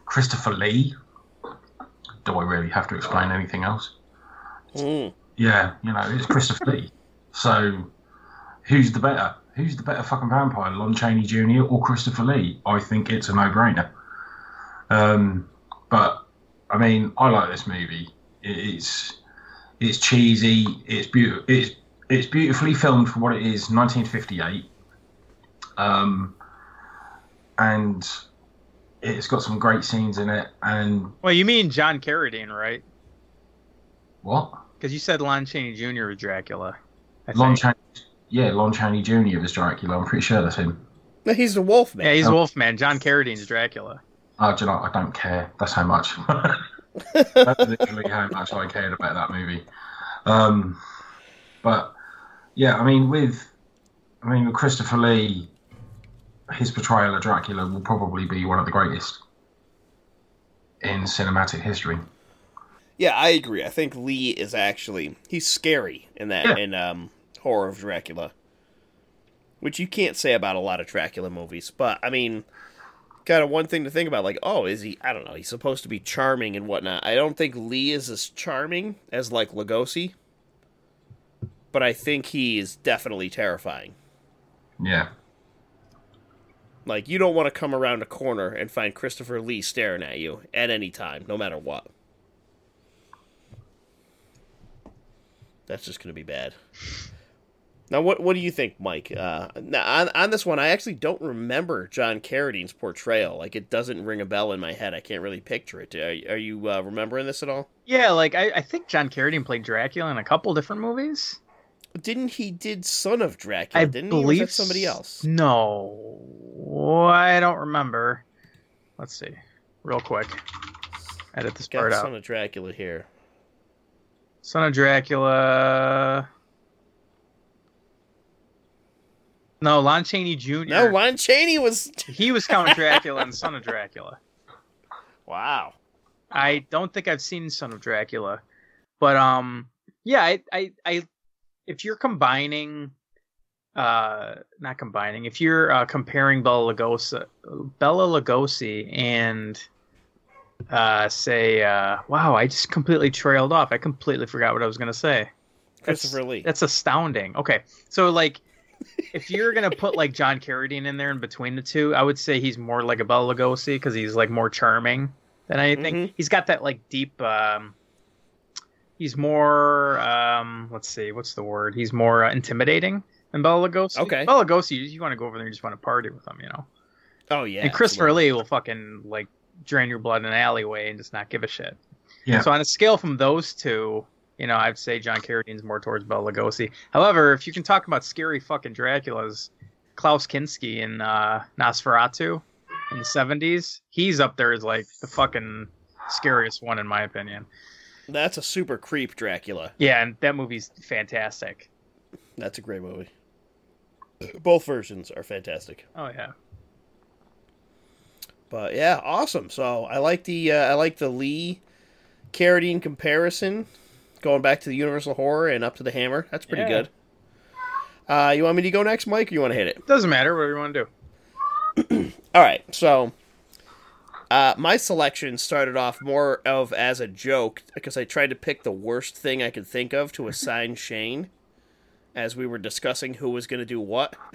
Christopher Lee. Do I really have to explain anything else? Mm. Yeah, you know, it's Christopher Lee. So, who's the better? Who's the better fucking vampire, Lon Chaney Jr. or Christopher Lee? I think it's a no-brainer. Um, but I mean, I like this movie. It's it's cheesy. It's beautiful. It's it's beautifully filmed for what it is. 1958. Um, and it's got some great scenes in it. And Well, you mean John Carradine, right? what? Because you said Lon Chaney Jr. was Dracula. I Lon think. Chaney, yeah, Lon Chaney Jr. was Dracula. I'm pretty sure that's him. No, He's the Wolfman. Yeah, he's Oh. Wolfman. John Carradine's Dracula. Oh, do you know, I don't care. That's how much. That's literally how much I cared about that movie. Um, but yeah, I mean, with I mean, with Christopher Lee, his portrayal of Dracula will probably be one of the greatest in cinematic history. Yeah, I agree. I think Lee is actually he's scary in that Yeah. in um Horror of Dracula. Which you can't say about a lot of Dracula movies, but I mean kind of one thing to think about, like, oh, is he I don't know, he's supposed to be charming and whatnot. I don't think Lee is as charming as like Lugosi. But I think he is definitely terrifying. Yeah, Like you don't want to come around a corner and find Christopher Lee staring at you at any time, no matter what. That's just going to be bad. Now, what what do you think, Mike? Uh, now on on this one, I actually don't remember John Carradine's portrayal. Like it doesn't ring a bell in my head. I can't really picture it. Are, are you uh, remembering this at all? Yeah, like I, I think John Carradine played Dracula in a couple different movies. Didn't he did Son of Dracula? I didn't he? Believe that somebody else? No, I don't remember. Let's see, real quick. Edit this Got part out. Son of Dracula here. Son of Dracula. No, Lon Chaney Jr. No, Lon Chaney was. he was Count Dracula and Son of Dracula. Wow. I don't think I've seen Son of Dracula, but um, yeah, I, I, I if you're combining, uh, not combining, if you're uh, comparing Bela Lugosi, Bela Lugosi, and uh, say, uh, wow, I just completely trailed off. I completely forgot what I was gonna say. Christopher Lee. That's astounding. Okay, so like, if you're gonna put like John Carradine in there in between the two, I would say he's more like a Bela Lugosi because he's like more charming than anything. Mhm. He's got that like deep. um He's more. um Let's see, what's the word? He's more uh, intimidating than Bela Lugosi. Okay. Bela Lugosi, you, you want to go over there and you just want to party with him, you know. Oh yeah. and Christopher absolutely. Lee will fucking like drain your blood in an alleyway and just not give a shit. Yeah. So on a scale from those two, you know, I'd say John Carradine's more towards Bela Lugosi. However, if you can talk about scary fucking Draculas, Klaus Kinski in uh, Nosferatu in the '70s, he's up there as like the fucking scariest one in my opinion. That's a super creep Dracula. Yeah, and that movie's fantastic. That's a great movie. Both versions are fantastic. Oh yeah. But yeah, awesome. So I like the uh, I like the Lee Carradine comparison, going back to the Universal horror and up to the Hammer. That's pretty Yeah. good. Uh, you want me to go next, Mike, or you want to hit it? Doesn't matter. What do you want to do? All right, so uh, my selection started off more of as a joke because I tried to pick the worst thing I could think of to assign Shane as we were discussing who was going to do what.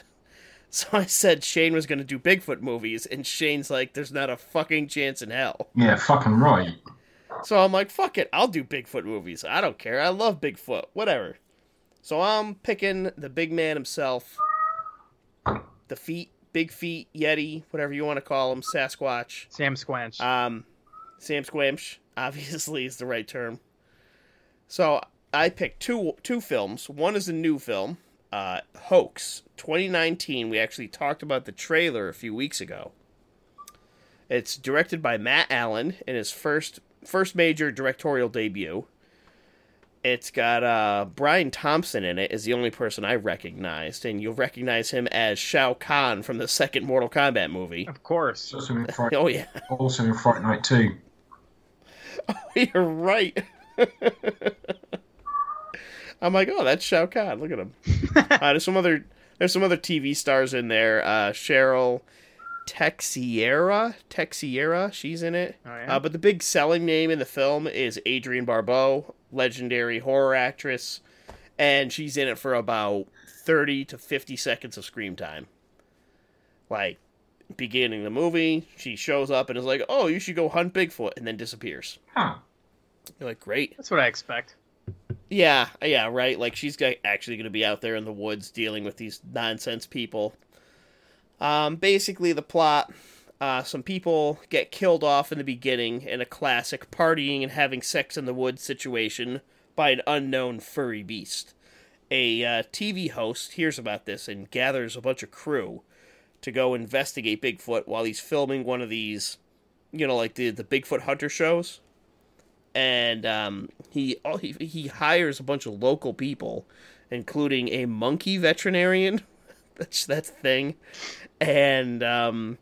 So I said Shane was going to do Bigfoot movies, and Shane's like, "There's not a fucking chance in hell." Yeah, fucking right. So I'm like, "Fuck it, I'll do Bigfoot movies. I don't care. I love Bigfoot. Whatever." So I'm picking the big man himself, the feet, big feet, Yeti, whatever you want to call him, Sasquatch. Sam Squanch. Um, Sam Squamch, obviously, is the right term. So I picked two two films. One is a new film, uh, Hoax, 2019. We actually talked about the trailer a few weeks ago. It's directed by Matt Allen in his first first major directorial debut. It's got uh, Brian Thompson in it. Is the only person I recognized, and you'll recognize him as Shao Kahn from the second Mortal Kombat movie. of course. Also in Fright, Oh yeah. also in Fright Night 2. You're right. I'm like, oh, that's Shao Kahn. Look at him. uh, there's some other there's some other TV stars in there. Uh, Cheryl Texeira, Texiera, she's in it. Oh, yeah? Uh, but the big selling name in the film is Adrienne Barbeau, legendary horror actress, and she's in it for about 30 to 50 seconds of screen time. Like beginning the movie, she shows up and is like, "Oh, you should go hunt Bigfoot," and then disappears. Huh. You're like, "Great." That's what I expect. Yeah, yeah, right. Like she's actually going to be out there in the woods dealing with these nonsense people. Um, basically, the plot: uh, some people get killed off in the beginning in a classic partying and having sex in the woods situation by an unknown furry beast. A uh, TV host hears about this and gathers a bunch of crew to go investigate Bigfoot while he's filming one of these, you know, like the the Bigfoot hunter shows and um, he, oh, he he hires a bunch of local people, including a monkey veterinarian. That's that thing, and um,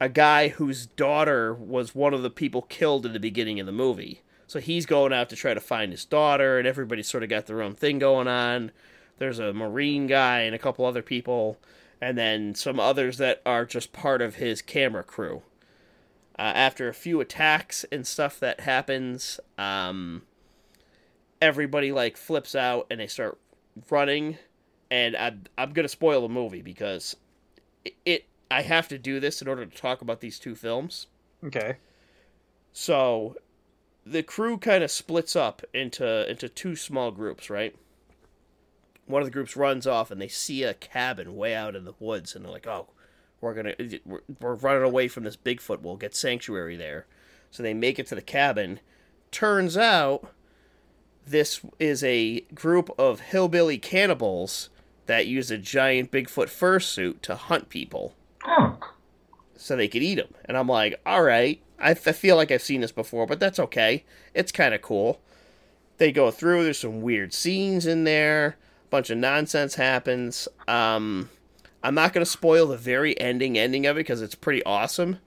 a guy whose daughter was one of the people killed in the beginning of the movie. So he's going out to try to find his daughter, and everybody's sort of got their own thing going on. There's a marine guy and a couple other people, and then some others that are just part of his camera crew uh, after a few attacks and stuff that happens, um, everybody like flips out and they start running. And I'm, I'm gonna spoil the movie because it. I have to do this in order to talk about these two films. Okay. So, the crew kind of splits up into into two small groups, right? One of the groups runs off and they see a cabin way out in the woods, and they're like, "Oh, we're gonna we're, we're running away from this Bigfoot. We'll get sanctuary there." So they make it to the cabin. Turns out, this is a group of hillbilly cannibals that use a giant Bigfoot fursuit to hunt people Oh, so they could eat them. And I'm like, all right, I, f- I feel like I've seen this before, but that's okay. It's kind of cool. They go through. There's some weird scenes in there. A bunch of nonsense happens. Um, I'm not gonna spoil the very ending ending of it because it's pretty awesome.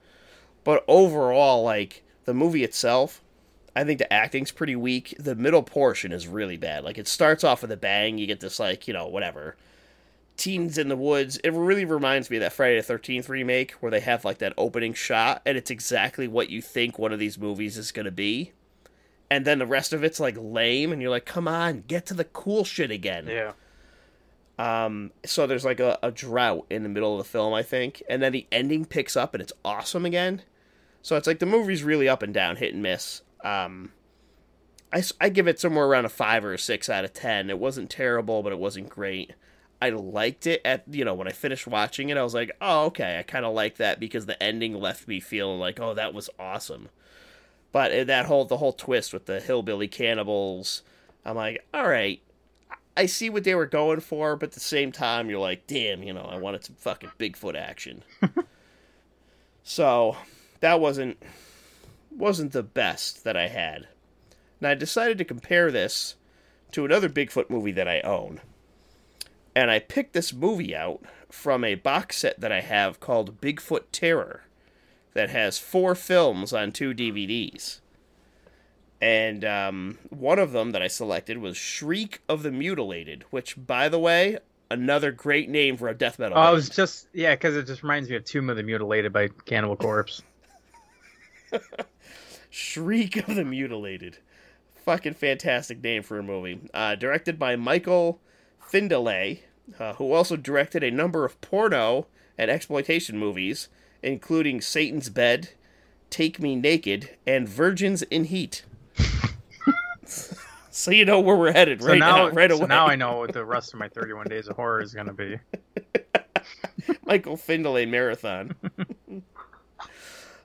But overall, like the movie itself, I think the acting's pretty weak. The middle portion is really bad. Like it starts off with a bang. You get this like you know whatever teens in the woods. It really reminds me of that Friday the Thirteenth remake where they have like that opening shot, and it's exactly what you think one of these movies is gonna be. And then the rest of it's like lame, and you're like, "Come on, get to the cool shit again." Yeah. Um, so there's like a, a drought in the middle of the film, I think, and then the ending picks up and it's awesome again. So it's like the movie's really up and down, hit and miss. Um, I, I give it somewhere around a five or a six out of ten. It wasn't terrible, but it wasn't great. I liked it at you know when I finished watching it, I was like, oh okay, I kind of like that because the ending left me feeling like, oh that was awesome. But uh, that whole the whole twist with the hillbilly cannibals, I'm like, all right, I see what they were going for, but at the same time, you're like, damn, you know, I wanted some fucking Bigfoot action. so that wasn't wasn't the best that I had. Now I decided to compare this to another Bigfoot movie that I own. And I picked this movie out from a box set that I have called Bigfoot Terror that has four films on two DVDs. And um, one of them that I selected was Shriek of the Mutilated, which, by the way, another great name for a death metal. Oh, I band. was just yeah, because it just reminds me of Tomb of the Mutilated by Cannibal Corpse. Shriek of the Mutilated. Fucking fantastic name for a movie. Uh, directed by Michael Findlay, uh, who also directed a number of porno and exploitation movies, including Satan's Bed, Take Me Naked, and Virgins in Heat. so you know where we're headed So right now, now, right so away. now I know what the rest of my 31 Days of Horror is going to be. Michael Findlay marathon.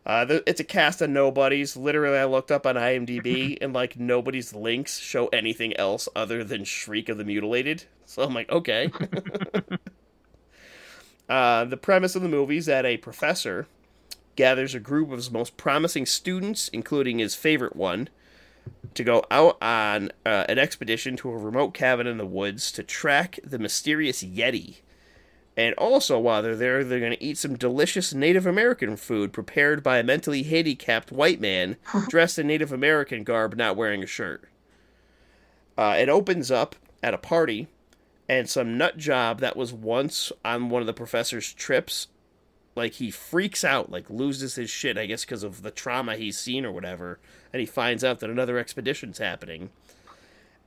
uh, it's a cast of nobodies. Literally, I looked up on IMDb, and like nobody's links show anything else other than Shriek of the Mutilated. So I'm like, okay. uh, the premise of the movie is that a professor gathers a group of his most promising students, including his favorite one, to go out on uh, an expedition to a remote cabin in the woods to track the mysterious Yeti. And also, while they're there, they're going to eat some delicious Native American food prepared by a mentally handicapped white man dressed in Native American garb, not wearing a shirt. Uh, it opens up at a party, and some nut job that was once on one of the professor's trips, like he freaks out, like loses his shit, I guess, because of the trauma he's seen or whatever, and he finds out that another expedition's happening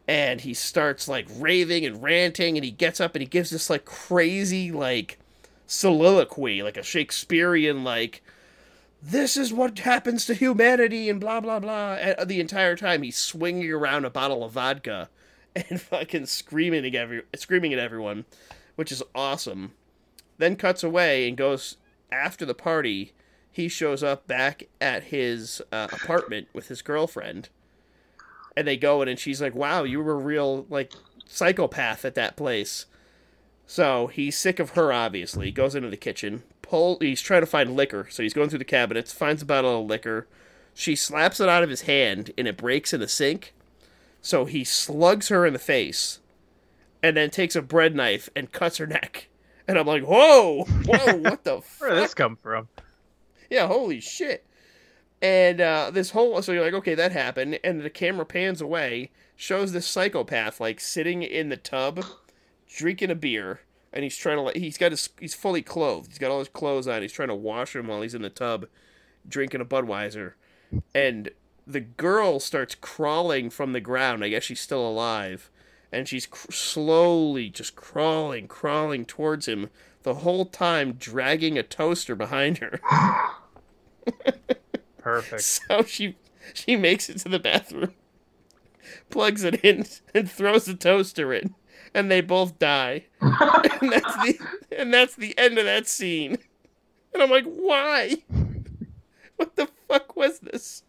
and he starts like raving and ranting and he gets up and he gives this like crazy like soliloquy like a shakespearean like this is what happens to humanity and blah blah blah. And the entire time he's swinging around a bottle of vodka and fucking screaming at every screaming at everyone which is awesome. Then cuts away and goes after the party he shows up back at his uh, apartment with his girlfriend and they go in and she's like wow you were a real like psychopath at that place. So he's sick of her obviously. Goes into the kitchen pull he's trying to find liquor. So he's going through the cabinets finds a bottle of liquor. She slaps it out of his hand and it breaks in the sink. So he slugs her in the face and then takes a bread knife and cuts her neck. And i'm like whoa whoa what the Where did this come from? yeah, holy shit. And uh, this whole so you're like, okay, that happened, and the camera pans away, shows this psychopath like sitting in the tub, drinking a beer, and he's trying to like he's got his he's fully clothed, he's got all his clothes on, he's trying to wash him while he's in the tub, drinking a Budweiser, and the girl starts crawling from the ground. I guess she's still alive, and she's cr- slowly just crawling, crawling towards him the whole time, dragging a toaster behind her. Perfect. So she she makes it to the bathroom, plugs it in, and throws the toaster in, and they both die. and that's the and that's the end of that scene. And I'm like, why? What the fuck was this?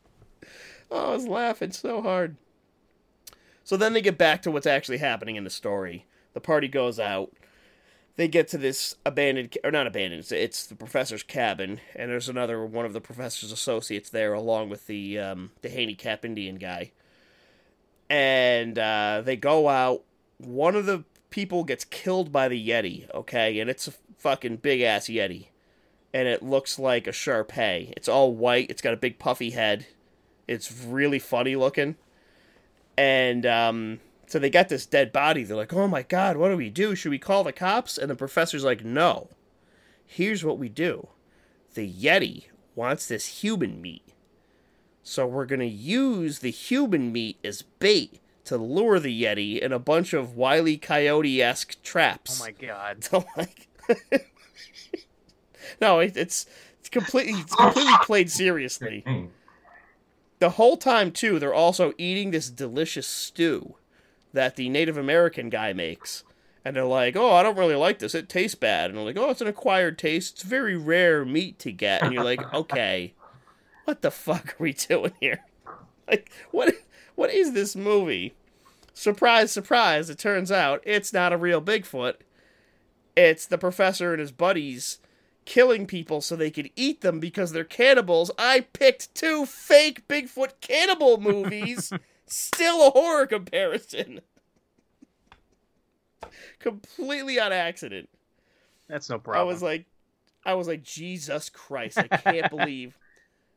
Oh, I was laughing so hard. So then they get back to what's actually happening in the story. The party goes out. They get to this abandoned, or not abandoned, it's, it's the professor's cabin, and there's another one of the professor's associates there, along with the um, the handicap Indian guy. And uh, they go out. One of the people gets killed by the Yeti, okay, and it's a fucking big ass Yeti, and it looks like a Shar Pei. It's all white. It's got a big puffy head. It's really funny looking. And um, so they got this dead body. They're like, oh my god, what do we do? Should we call the cops? And the professor's like, no. Here's what we do the Yeti wants this human meat. So we're going to use the human meat as bait to lure the Yeti in a bunch of Wily Coyote esque traps. Oh my god. So like, no, it, it's it's completely it's completely played seriously. The whole time too, they're also eating this delicious stew that the Native American guy makes. And they're like, "Oh, I don't really like this. It tastes bad." And they're like, "Oh, it's an acquired taste. It's very rare meat to get." And you're like, "Okay, what the fuck are we doing here? Like, what? What is this movie?" Surprise, surprise! It turns out it's not a real Bigfoot. It's the professor and his buddies killing people so they could eat them because they're cannibals. I picked two fake Bigfoot cannibal movies Still a horror comparison. Completely on accident. That's no problem. I was like, I was like, Jesus Christ! I can't believe.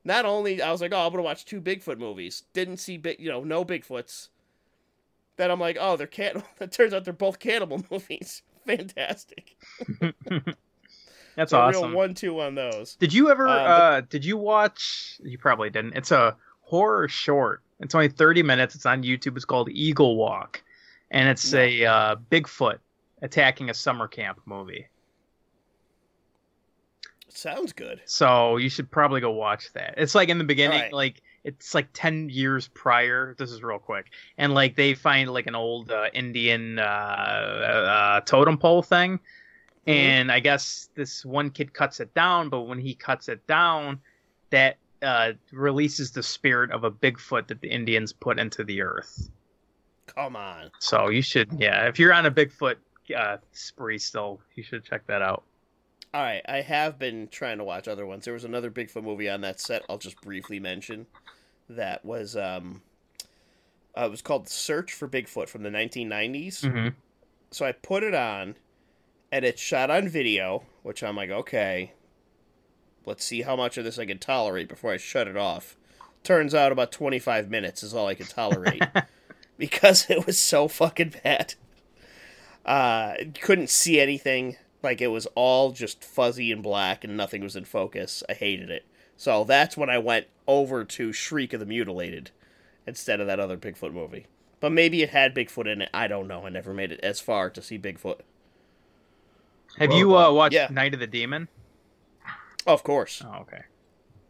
Not only I was like, oh, I'm gonna watch two Bigfoot movies. Didn't see big, you know, no Bigfoots. Then I'm like, oh, they're can. It turns out they're both cannibal movies. Fantastic. That's a awesome. real one-two on those. Did you ever? Um, uh, did you watch? You probably didn't. It's a horror short. It's only thirty minutes. It's on YouTube. It's called Eagle Walk, and it's a uh, Bigfoot attacking a summer camp movie. Sounds good. So you should probably go watch that. It's like in the beginning, Alright. like it's like ten years prior. This is real quick, and like they find like an old uh, Indian uh, uh, totem pole thing, Mm-hmm. and I guess this one kid cuts it down. But when he cuts it down, that uh, releases the spirit of a Bigfoot that the Indians put into the earth. Come on. So you should, yeah, if you're on a Bigfoot uh, spree still, you should check that out. All right, I have been trying to watch other ones. There was another Bigfoot movie on that set. I'll just briefly mention that was um, uh, it was called Search for Bigfoot from the 1990s. Mm-hmm. So I put it on, and it's shot on video, which I'm like, okay, let's see how much of this I can tolerate before I shut it off. Turns out about 25 minutes is all I could tolerate because it was so fucking bad. Uh, couldn't see anything. Like it was all just fuzzy and black, and nothing was in focus. I hated it. So that's when I went over to Shriek of the Mutilated instead of that other Bigfoot movie. But maybe it had Bigfoot in it. I don't know. I never made it as far to see Bigfoot. Have Well you uh, watched Yeah. Night of the Demon? Of course. Oh, okay.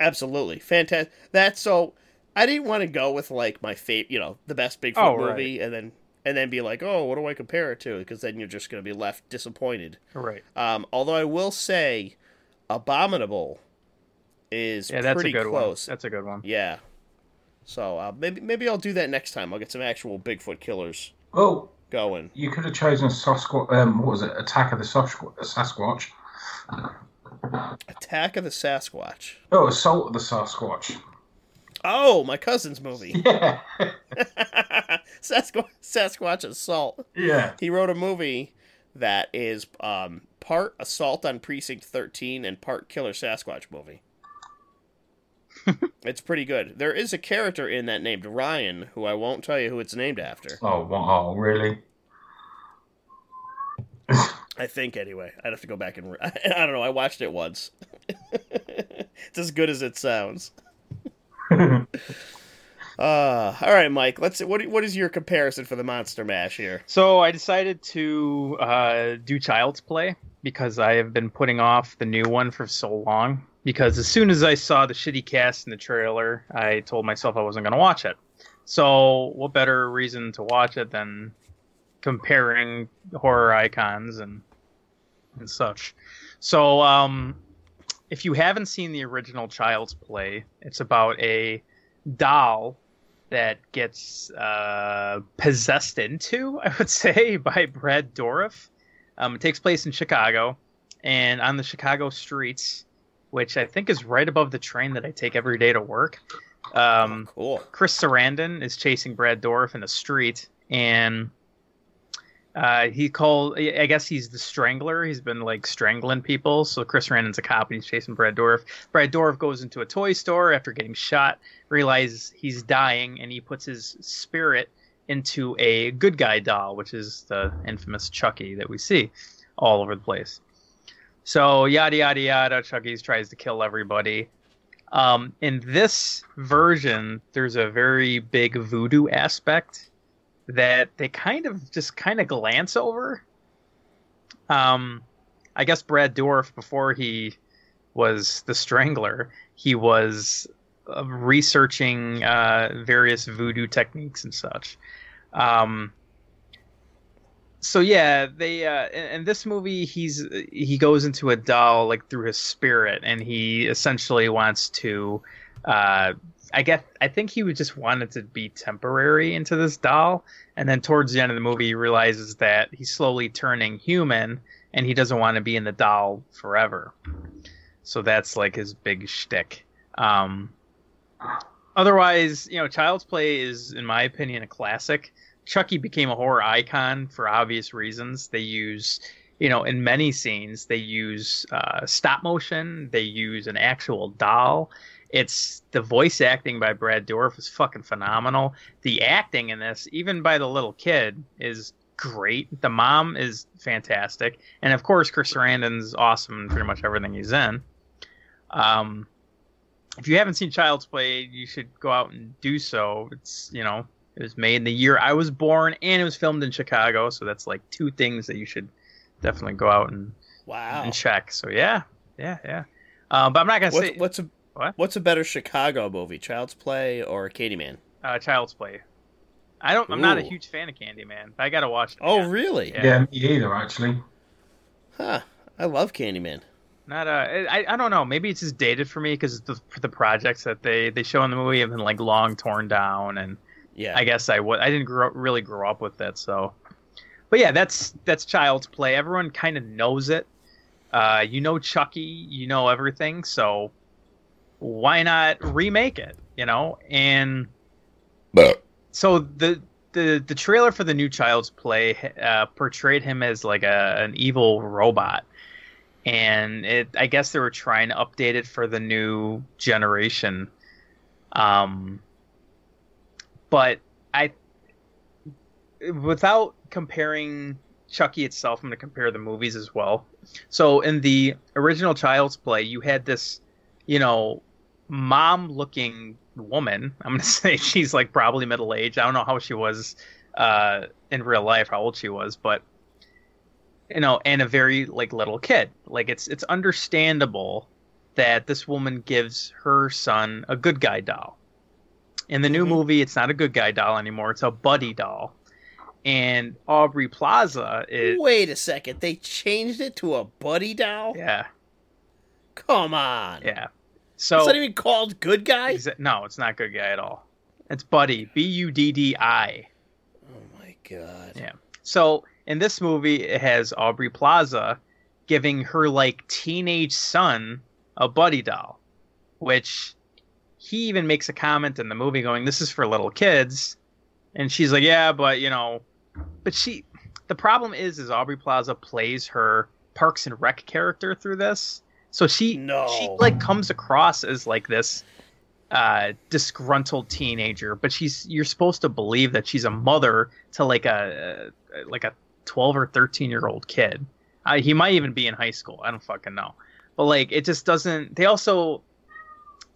Absolutely. Fantastic. That's so I didn't want to go with like my favorite, you know, the best Bigfoot Oh, right. movie and then and then be like, "Oh, what do I compare it to?" because then you're just going to be left disappointed. Right. Um, although I will say Abominable is Yeah, that's pretty a good close. one. That's a good one. Yeah. So, uh, maybe maybe I'll do that next time. I'll get some actual Bigfoot killers Oh, going. you could have chosen Sasquatch. Um, what was it? Attack of the Sasquatch. Attack of the Sasquatch. Oh, Assault of the Sasquatch. Oh, my cousin's movie. Yeah, Sasquatch, Sasquatch Assault. yeah. He wrote a movie that is um, part Assault on Precinct 13 and part Killer Sasquatch movie. it's pretty good. There is a character in that named Ryan, who I won't tell you who it's named after. Oh, wow, really? I think, anyway. I'd have to go back and. Re- I don't know. I watched it once. it's as good as it sounds. Uh, all right, Mike. Let's. What what is your comparison for the Monster Mash here? So I decided to uh, do Child's Play because I have been putting off the new one for so long. Because as soon as I saw the shitty cast in the trailer, I told myself I wasn't going to watch it. So what better reason to watch it than comparing horror icons and and such. So um, if you haven't seen the original Child's Play, it's about a doll that gets uh, possessed into, I would say, by Brad Dourif. Um, it takes place in Chicago, and on the Chicago streets, which I think is right above the train that I take every day to work. Um, oh, cool. Chris Sarandon is chasing Brad Dourif in the street, and uh, he called. I guess he's the strangler. He's been like strangling people. So Chris Sarandon's a cop, and he's chasing Brad Dourif. Brad Dourif goes into a toy store after getting shot, realizes he's dying, and he puts his spirit into a good guy doll, which is the infamous Chucky that we see all over the place. So yada yada yada. Chucky's tries to kill everybody. Um, in this version, there's a very big voodoo aspect that they kind of just kind of glance over. Um, I guess Brad Dourif, before he was the Strangler, he was uh, researching uh, various voodoo techniques and such. Um, so yeah, they uh, in, in this movie he's he goes into a doll like through his spirit, and he essentially wants to. Uh, I guess I think he just wanted to be temporary into this doll, and then towards the end of the movie, he realizes that he's slowly turning human, and he doesn't want to be in the doll forever. So that's like his big shtick. Um, otherwise, you know, Child's Play is, in my opinion, a classic. Chucky became a horror icon for obvious reasons. They use, you know, in many scenes, they use uh, stop motion. They use an actual doll. It's the voice acting by Brad Dourif is fucking phenomenal. The acting in this, even by the little kid, is great. The mom is fantastic, and of course, Chris Sarandon's awesome in pretty much everything he's in. Um, if you haven't seen Child's Play, you should go out and do so. It's you know it was made in the year I was born, and it was filmed in Chicago, so that's like two things that you should definitely go out and Wow. and check. So yeah, yeah, yeah. Uh, but I'm not gonna What's, say what's a What? what's a better Chicago movie, Child's Play or Candyman? uh, Child's Play. I don't. I'm not a huge fan of Candyman. But I gotta watch it. Oh, again. really? Yeah. Yeah, me either, actually. Huh. I love Candyman. Not uh, I, I don't know. Maybe it's just dated for me because the the projects that they they show in the movie have been like long torn down, and Yeah. I guess I would I didn't grow, really grow up with that. So, but yeah, that's that's Child's Play. Everyone kind of knows it. Uh, you know Chucky, you know everything. So why not remake it? You know, and but so the the the trailer for the new Child's Play uh, portrayed him as like a an evil robot, and it I guess they were trying to update it for the new generation. Um, but I, without comparing Chucky itself, I'm going to compare the movies as well. So in the original Child's Play, you had this, you know, mom-looking woman. I'm going to say she's like probably middle aged. I don't know how she was uh, in real life, how old she was, but you know, and a very like little kid. Like it's it's understandable that this woman gives her son a good guy doll. In the new Mhm. movie, it's not a good guy doll anymore. It's a buddy doll. And Aubrey Plaza is Wait a second. They changed it to a buddy doll? yeah, Come on. yeah. So It's not even called Good Guy? Exa- no, it's not good guy at all. It's Buddy, B U D D I. Oh my god. Yeah. So in this movie, it has Aubrey Plaza giving her like teenage son a buddy doll, which he even makes a comment in the movie going, "This is for little kids," and she's like, "Yeah, but you know," but she. The problem is, is Aubrey Plaza plays her Parks and Rec character through this, so she No. she like comes across as like this uh disgruntled teenager but she's you're supposed to believe that she's a mother to like a like a 12 or 13 year old kid. Uh, he might even be in high school. I don't fucking know. But like it just doesn't they also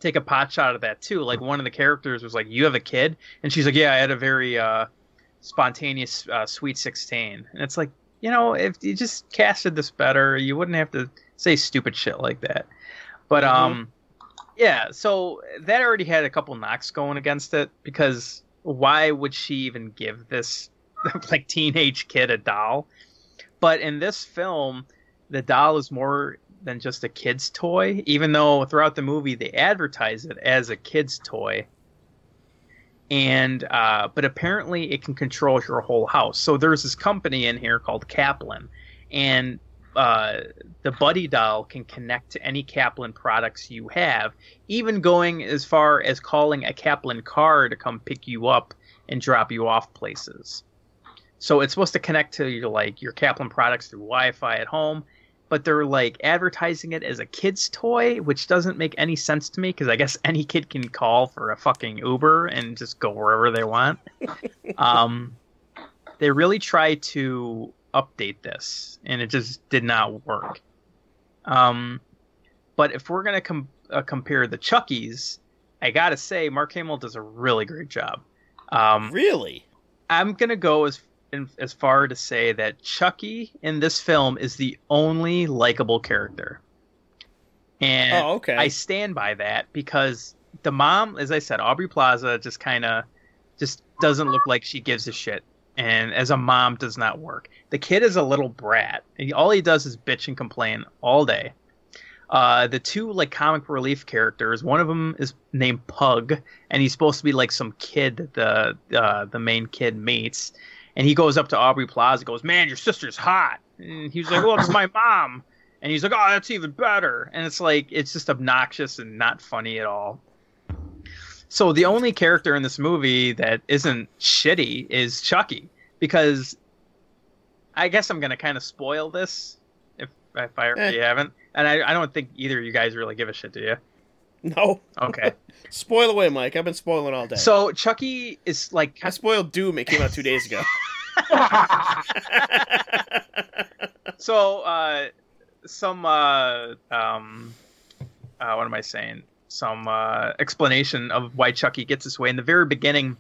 take a pot shot at that too. Like one of the characters was like you have a kid? And she's like yeah i had a very uh spontaneous uh, sweet 16 and it's like you know if you just casted this better you wouldn't have to say stupid shit like that. But Mhm. um yeah so that already had a couple knocks going against it because why would she even give this like teenage kid a doll? But in this film the doll is more than just a kid's toy. Even though throughout the movie they advertise it as a kid's toy. And uh, but apparently it can control your whole house. So there's this company in here called kaslan. And uh, the buddy doll can connect to any kaslan products you have even going as far as calling a kaslan car to come pick you up and drop you off places so it's supposed to connect to your like your kaslan products through wi-fi at home but they're like advertising it as a kid's toy, which doesn't make any sense to me because I guess any kid can call for a fucking Uber and just go wherever they want. um, they really try to update this, and it just did not work. Um, but if we're gonna com- uh, compare the Chuckies, I gotta say Mark Hamill does a really great job. Um, Really? I'm gonna go as in, as far to say that Chucky in this film is the only likable character, and Oh, okay. I stand by that because the mom, as I said, Aubrey Plaza, just kind of just doesn't look like she gives a shit, and as a mom, does not work. The kid is a little brat. He, all he does is bitch and complain all day. Uh, the two like comic relief characters, one of them is named Pug, and he's supposed to be like some kid that the uh, the main kid meets, and he goes up to Aubrey Plaza, and goes, "Man, your sister's hot," and he's like, "Well, it's my mom," and he's like, "Oh, that's even better," and it's like it's just obnoxious and not funny at all. So the only character in this movie that isn't shitty is Chucky, because I guess I'm gonna kind of spoil this if if I Eh. you haven't, and I, I don't think either of you guys really give a shit, do you? No. Okay. Spoil away, Mike. I've been spoiling all day. so Chucky is like I spoiled Doom. It came out two days ago. so uh some uh um uh what am i saying some uh explanation of why chucky gets this way. In the very beginning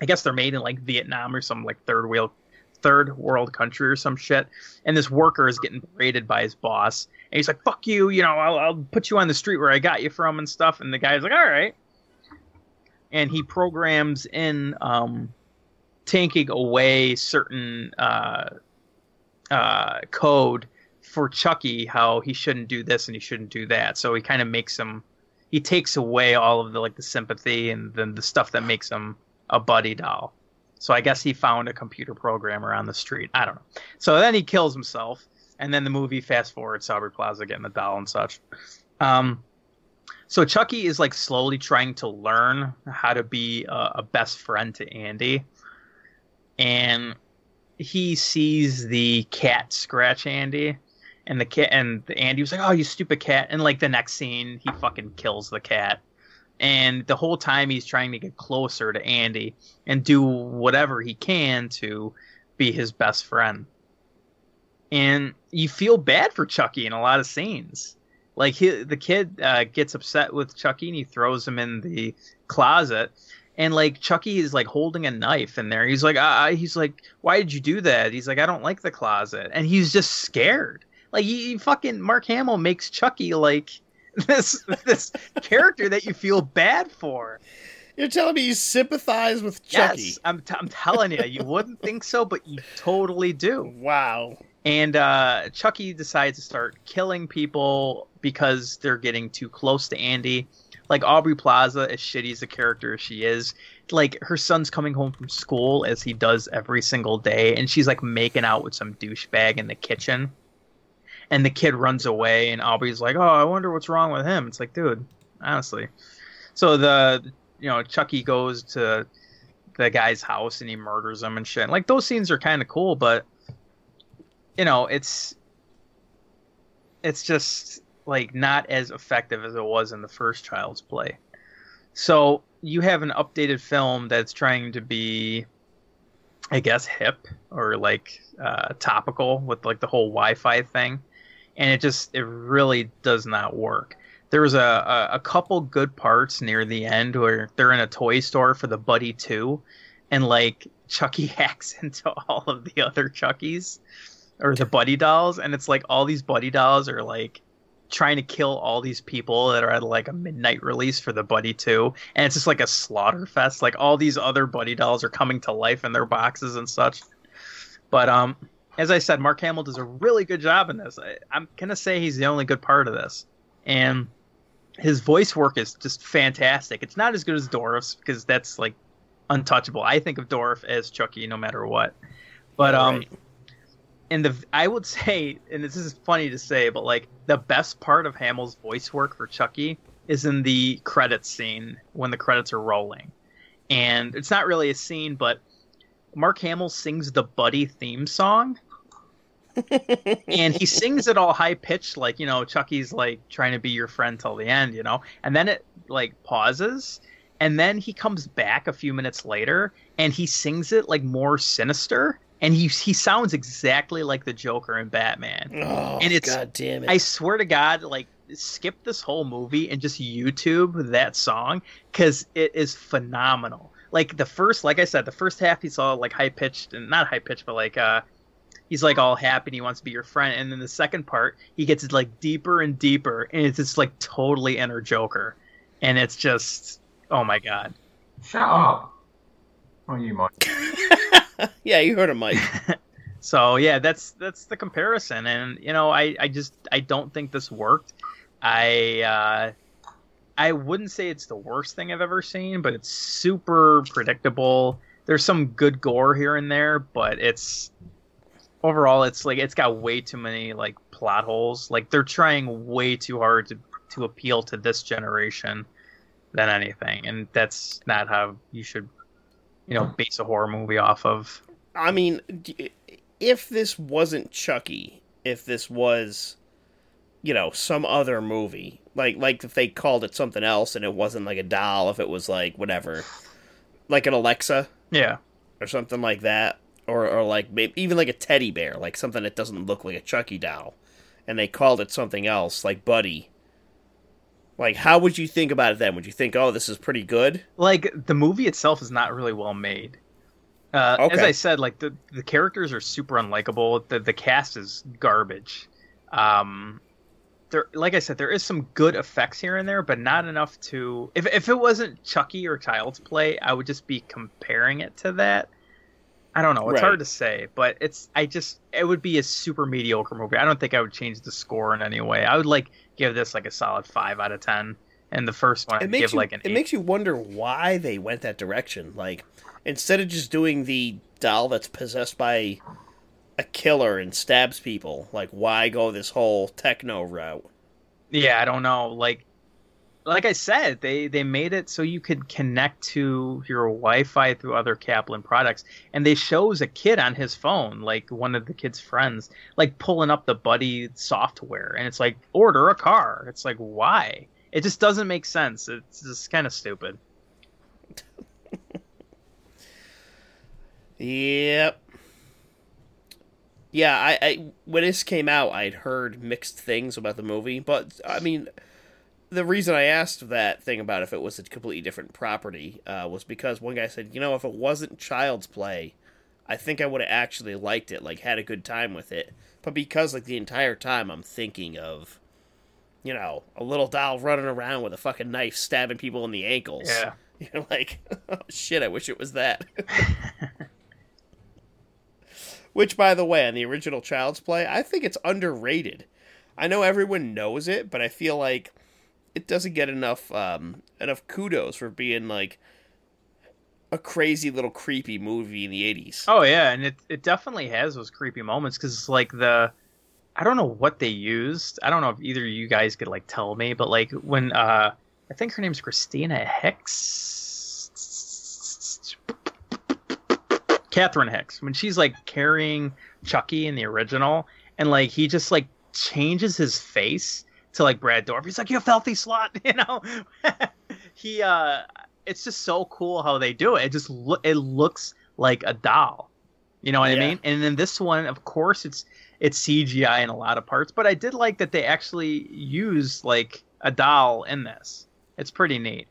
i guess they're made in like vietnam or some like third world third world country or some shit. And this worker is getting berated by his boss. And he's like fuck you you know i'll, I'll put you on the street where i got you from and stuff. And the guy's like all right. And he programs in um taking away certain uh uh, code for Chucky how he shouldn't do this and he shouldn't do that. So he kind of makes him he takes away all of the like the sympathy and then the stuff that makes him a buddy doll. So I guess he found a computer programmer on the street. I don't know. So then he kills himself, and then the movie fast forwards Aubrey Plaza getting the doll and such. Um, so Chucky is like slowly trying to learn how to be a, a best friend to Andy, and he sees the cat scratch Andy, and the cat and Andy was like, "Oh, you stupid cat!" And like the next scene, he fucking kills the cat. And the whole time he's trying to get closer to Andy and do whatever he can to be his best friend. And you feel bad for Chucky in a lot of scenes. Like he, the kid uh, gets upset with Chucky and he throws him in the closet and like Chucky is like holding a knife in there. He's like, uh, he's like, why did you do that? He's like, I don't like the closet, and he's just scared. Like, he, he fucking Mark Hamill makes Chucky like this this character that you feel bad for. You're telling me you sympathize with Chucky? Yes, I'm t- I'm telling you, you wouldn't think so, but you totally do. Wow. And uh, Chucky decides to start killing people because they're getting too close to Andy. Like Aubrey Plaza, as shitty as a character as she is, like her son's coming home from school as he does every single day, and she's like making out with some douchebag in the kitchen. And the kid runs away, and Aubrey's like, "Oh, I wonder what's wrong with him." It's like, dude, honestly. So the you know Chucky goes to the guy's house and he murders him and shit. Like those scenes are kind of cool, but you know, it's it's just like not as effective as it was in the first Child's Play. So you have an updated film that's trying to be, I guess, hip or like uh, topical with like the whole Wi-Fi thing, and it just it really does not work. There was a, a, a couple good parts near the end where they're in a toy store for the Buddy Two, and like Chucky hacks into all of the other Chuckies or the Buddy dolls, and it's like all these Buddy dolls are like trying to kill all these people that are at like a midnight release for the Buddy 2 and it's just like a slaughter fest like all these other Buddy dolls are coming to life in their boxes and such but um as I said Mark Hamill does a really good job in this. I, I'm gonna say he's the only good part of this. And his voice work is just fantastic. It's not as good as Dourif's because that's like untouchable. I think of Dorf as Chucky no matter what. But um Right. and the I would say, and this is funny to say, but like the best part of Hamill's voice work for Chucky is in the credits scene when the credits are rolling, and it's not really a scene, but Mark Hamill sings the Buddy theme song, and he sings it all high pitched, like you know Chucky's like trying to be your friend till the end, you know, and then it like pauses. And then he comes back a few minutes later and he sings it like more sinister and he he sounds exactly like the Joker in Batman. Oh, And it's- God damn it. I swear to God, like skip this whole movie and just YouTube that song because it is phenomenal. Like the first, like I said, the first half he's all like high pitched and not high pitched, but like uh, he's like all happy and he wants to be your friend. And then the second part, he gets like deeper and deeper, and it's just like totally inner Joker, and it's just oh my god. Shut up. Oh, you might. yeah, you heard him, Mike. So yeah, that's that's the comparison, and you know, I I just I don't think this worked. I uh, I wouldn't say it's the worst thing I've ever seen, but it's super predictable. There's some good gore here and there, but it's overall it's like it's got way too many like plot holes. Like they're trying way too hard to to appeal to this generation than anything, and that's not how you should, you know, base a horror movie off of. I mean, if this wasn't Chucky, if this was, you know, some other movie, like like if they called it something else and it wasn't like a doll, if it was like whatever, like an Alexa Yeah, or something like that, or or like maybe even like a teddy bear, like something that doesn't look like a Chucky doll, and they called it something else, like Buddy. Like, how would you think about it then? Would you think, oh, this is pretty good? like the movie itself is not really well made. Uh, As I said, like the the characters are super unlikable. The the cast is garbage. Um, there, like I said, there is some good effects here and there, but not enough to. If if it wasn't Chucky or Child's Play, I would just be comparing it to that. I don't know. It's Right. hard to say, but it's. I just. It would be a super mediocre movie. I don't think I would change the score in any way. I would like give this like a solid five out of ten, and the first one it I'd makes give you like an it eight. makes you wonder why they went that direction. Like instead of just doing the doll that's possessed by a killer and stabs people, like why go this whole techno route? Yeah, I don't know. Like, like I said, they they made it so you could connect to your Wi-Fi through other Kaslan products, and they shows a kid on his phone, like one of the kid's friends, like pulling up the Buddy software, and it's like order a car. It's like why? It just doesn't make sense. It's just kind of stupid. Yep. Yeah, I, I when this came out, I'd heard mixed things about the movie, but I mean, the reason I asked that thing about if it was a completely different property uh, was because one guy said, you know, if it wasn't Child's Play, I think I would have actually liked it, like had a good time with it. But because like the entire time I'm thinking of, you know, a little doll running around with a fucking knife stabbing people in the ankles. Yeah. You're like, oh shit, I wish it was that. Which, by the way, on the original Child's Play, I think it's underrated. I know everyone knows it, but I feel like it doesn't get enough um, enough kudos for being like a crazy little creepy movie in the '80s. Oh yeah, and it it definitely has those creepy moments because it's like the I don't know what they used. I don't know if either of you guys could like tell me, but like when uh I think her name's Christina Hicks. Catherine Hicks. When she's like carrying Chucky in the original and like he just like changes his face to like Brad Dourif. He's like, You a filthy slut, you know? he uh it's just so cool how they do it. It just lo- it looks like a doll. You know what Yeah. I mean? And then this one, of course, it's it's CGI in a lot of parts, but I did like that they actually use like a doll in this. It's pretty neat.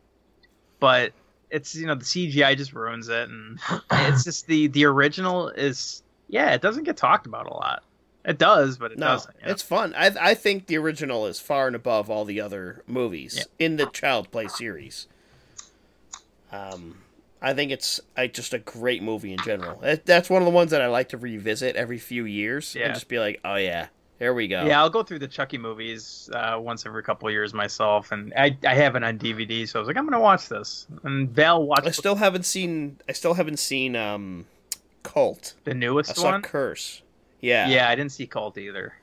But it's you know the CGI just ruins it, and it's just the the original is yeah it doesn't get talked about a lot. It does, but it no, doesn't. you know? it's fun. I I think the original is far and above all the other movies Yeah. in the Child Play series. Um, I think it's I, just a great movie in general. That- That's one of the ones that I like to revisit every few years Yeah. and just be like, oh yeah, there we go. Yeah, I'll go through the Chucky movies uh, once every couple of years myself, and I I have it on DVD, so I was like, I'm gonna watch this. And Val watched I still haven't seen. I still haven't seen um, Cult. the I newest saw one. Curse. Yeah. Yeah, I didn't see Cult either.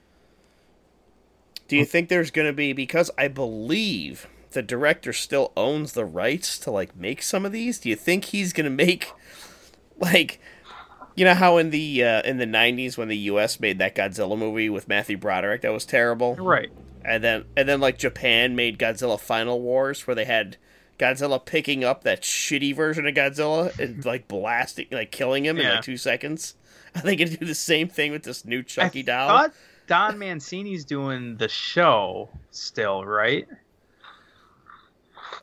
Do you think there's going to be because I believe the director still owns the rights to like make some of these? Do you think he's going to make like you know how in the uh, in the 90s when the US made that Godzilla movie with Matthew Broderick that was terrible? Right. And then and then like Japan made Godzilla Final Wars where they had Godzilla picking up that shitty version of Godzilla and like blasting like killing him in like 2 seconds. Are they going to do the same thing with this new Chucky I doll? thought Don Mancini's doing the show still, right?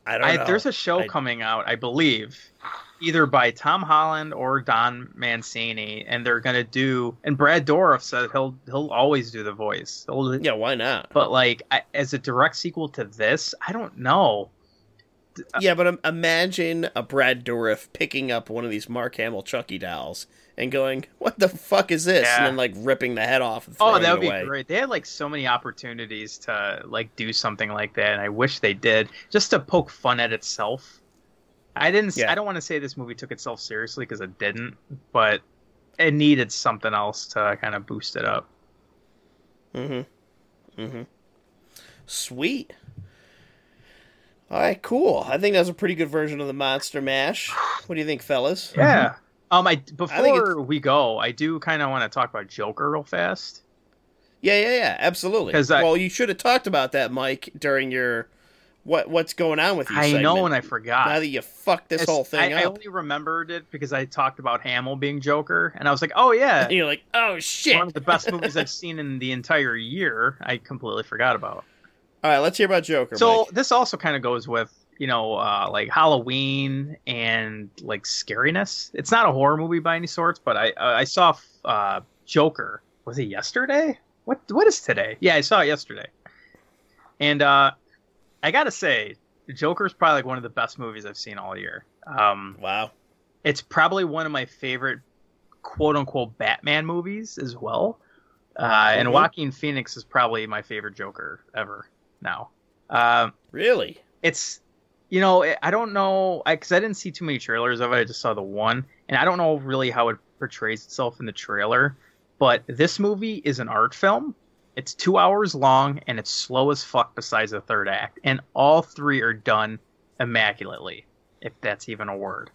I don't I, know. there's a show I- coming out, I believe, either by Tom Holland or Don Mancini, and they're gonna do. And Brad Dourif said he'll he'll always do the voice. He'll- Yeah, why not? But like I, as a direct sequel to this, I don't know. Yeah, but imagine a Brad Dourif picking up one of these Mark Hamill Chucky dolls and going, "What the fuck is this?" Yeah. and then like ripping the head off. Oh, that would be great. They had like so many opportunities to like do something like that, and I wish they did, just to poke fun at itself. I didn't. Yeah. I don't want to say this movie took itself seriously because it didn't, but it needed something else to kind of boost it up. Mm-hmm. Mm-hmm. Sweet. All right, cool. I think that's a pretty good version of the Monster Mash. What do you think, fellas? Yeah. Um, I I before we go, I do kind of want to talk about Joker real fast. Yeah, yeah, yeah, absolutely. I- well, you should have talked about that, Mike, during your what what's going on with you. I know, and I forgot. Now that you fucked this It's- whole thing I, I only remembered it because I talked about Hamill being Joker, and I was like, "Oh yeah, and you're like, oh shit! one of the best movies I've seen in the entire year." I completely forgot about. All right, let's hear about Joker. So Mike. this also kind of goes with you know uh, like Halloween and like scariness. It's not a horror movie by any sorts, but I uh, I saw uh, Joker. Was it yesterday? What what is today? Yeah, I saw it yesterday. And uh, I gotta say, Joker's probably like one of the best movies I've seen all year. Um, wow. it's probably one of my favorite quote unquote Batman movies as well. Uh, and Mhm. Joaquin Phoenix is probably my favorite Joker ever now. Um, Really? it's you know I- I don't know because I, didn't see too many trailers of it. I just saw the one, and I don't know really how it portrays itself in the trailer. But this movie is an art film. It's two hours long and it's slow as fuck. Besides the third act, and all three are done immaculately, if that's even a word.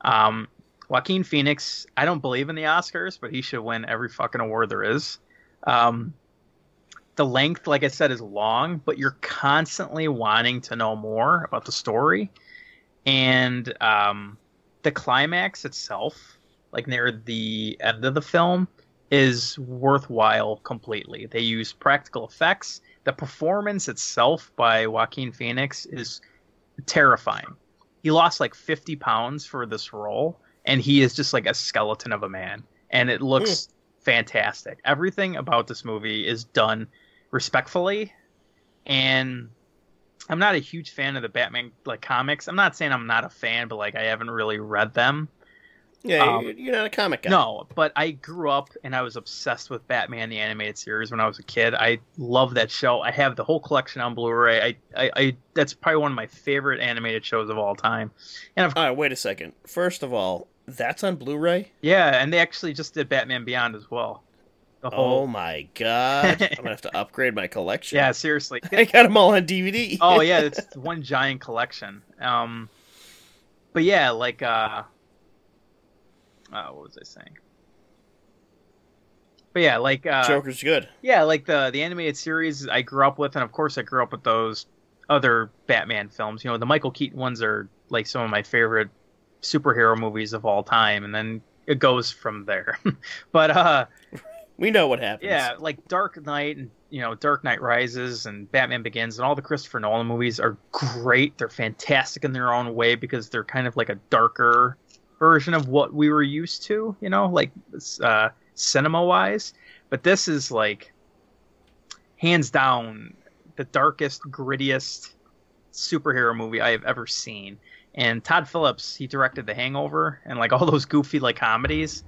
Um, Joaquin Phoenix, I don't believe in the Oscars, but he should win every fucking award there is. Um, the length, like I said, is long, but you're constantly wanting to know more about the story. And um, the climax itself, like near the end of the film, is worthwhile completely. They use practical effects. The performance itself by Joaquin Phoenix is terrifying. He lost like 50 pounds for this role, and he is just like a skeleton of a man. And it looks hmm. fantastic. Everything about this movie is done respectfully and i'm not a huge fan of the batman like comics i'm not saying i'm not a fan but like i haven't really read them Yeah, Um, you're, not a comic guy. no but i grew up and i was obsessed with batman the animated series when i was a kid i love that show i have the whole collection on blu-ray i i, I that's probably one of my favorite animated shows of all time and of All right, wait a second. First of all, that's on Blu-ray. yeah and they actually just did batman beyond as well the Oh my god! I'm gonna have to upgrade my collection. yeah seriously I got them all on DVD. oh yeah, it's one giant collection. Um, but yeah, like uh, uh, what was I saying? But yeah, like uh, Joker's good. yeah, like the the animated series I grew up with, and of course I grew up with those other Batman films. You know, the Michael Keaton ones are like some of my favorite superhero movies of all time, and then it goes from there. but uh, We know what happens. yeah, like Dark Knight and you know Dark Knight Rises and Batman Begins and all the Christopher Nolan movies are great. They're fantastic in their own way because they're kind of like a darker version of what we were used to, you know, like uh, cinema wise. But this is like hands down the darkest, grittiest superhero movie I have ever seen. And Todd Phillips, he directed The Hangover and like all those goofy like comedies.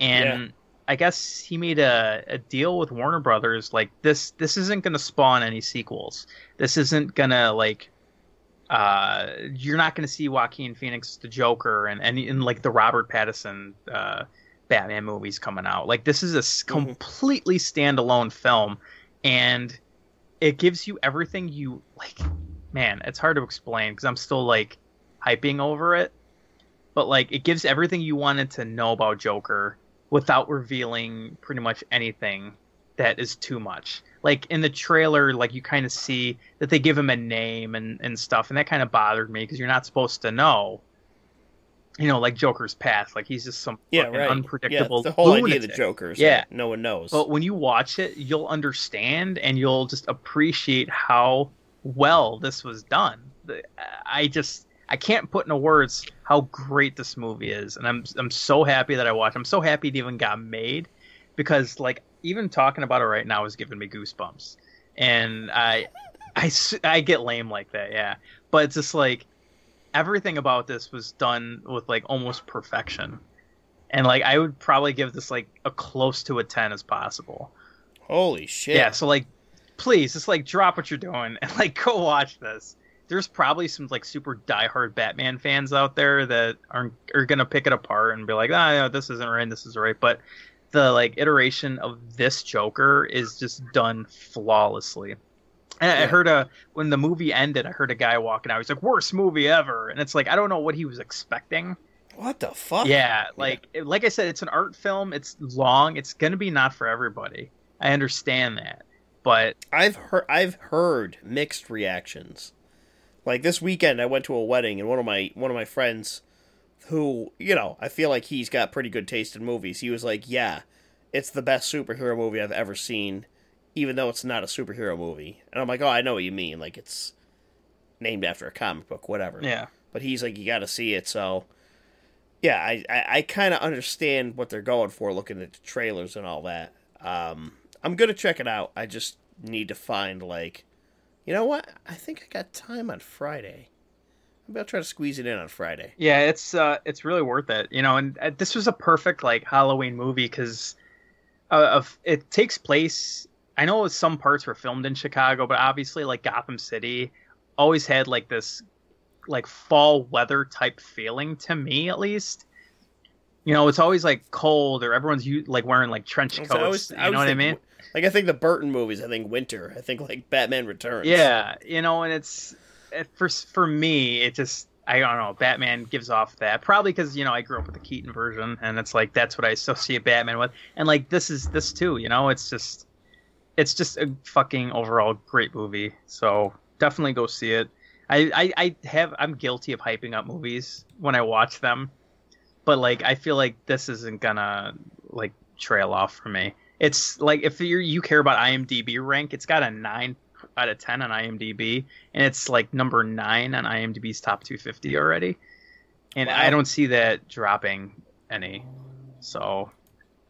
And I guess he made a, a deal with Warner Brothers. Like this, this isn't going to spawn any sequels. This isn't going to like, uh, you're not going to see Joaquin Phoenix the Joker and and, and like the Robert Pattinson uh, Batman movies coming out. Like this is a Mhm. completely standalone film, and it gives you everything you like. Man, it's hard to explain because I'm still like hyping over it, but like it gives everything you wanted to know about Joker without revealing pretty much anything that is too much. Like in the trailer, like you kind of see that they give him a name and, and stuff, and that kind of bothered me because you're not supposed to know. You know, like Joker's past, like he's just some yeah, fucking right. unpredictable. Yeah, the whole idea of the lunatic. Joker's Yeah. that no one knows. But when you watch it, you'll understand and you'll just appreciate how well this was done. I just I can't put into words how great this movie is, and I'm I'm so happy that I watched. I'm so happy it even got made because like even talking about it right now is giving me goosebumps, and I, I get lame like that, yeah. But it's just like everything about this was done with like almost perfection and like I would probably give this like a close to a ten as possible. Holy shit! Yeah, so like, please, just like drop what you're doing and like go watch this. There's probably some like super diehard Batman fans out there that aren't are gonna pick it apart and be like, ah, no, this isn't right, this is right. But the like iteration of this Joker is just done flawlessly. And I heard a when the movie ended, I heard a guy walking out. He's like, "Worst movie ever," and it's like I don't know what he was expecting. What the fuck? Yeah, like like I said, it's an art film. It's long. It's gonna be not for everybody. I understand that, but I've heard I've heard mixed reactions. Like this weekend, I went to a wedding, and one of my one of my friends, who you know, I feel like he's got pretty good taste in movies. He was like, "Yeah, it's the best superhero movie I've ever seen, even though it's not a superhero movie." And I'm like, "Oh, I know what you mean. Like it's named after a comic book, whatever." yeah, But he's like, "You got to see it." So, yeah, I I, I kind of understand what they're going for, looking at the trailers and all that. Um, I'm gonna check it out. I just need to find like, you know what? I think I got time on Friday. Maybe I'll try to squeeze it in on Friday. yeah, it's uh, it's really worth it, you know. And uh, this was a perfect like Halloween movie because uh, of it takes place. I know some parts were filmed in Chicago, but obviously, like Gotham City, always had like this like fall weather type feeling to me, at least. You know, it's always like cold, or everyone's like wearing like trench So coats. I you know what I mean? Like I think the Burton movies. I think winter. I think like Batman Returns. Yeah, you know, and it's it- Uh, for for me, it just I don't know. Batman gives off that probably because you know I grew up with the Keaton version, and it's like that's what I associate Batman with. And like this is this too, you know, it's just it's just a fucking overall great movie. So definitely go see it. I I, I have I'm guilty of hyping up movies when I watch them, but like I feel like this isn't gonna like trail off for me. It's like if you you care about IMDb rank, it's got a nine out of ten on IMDb, and it's like number nine on IMDb's top 250 already. And Wow. I don't see that dropping any. So,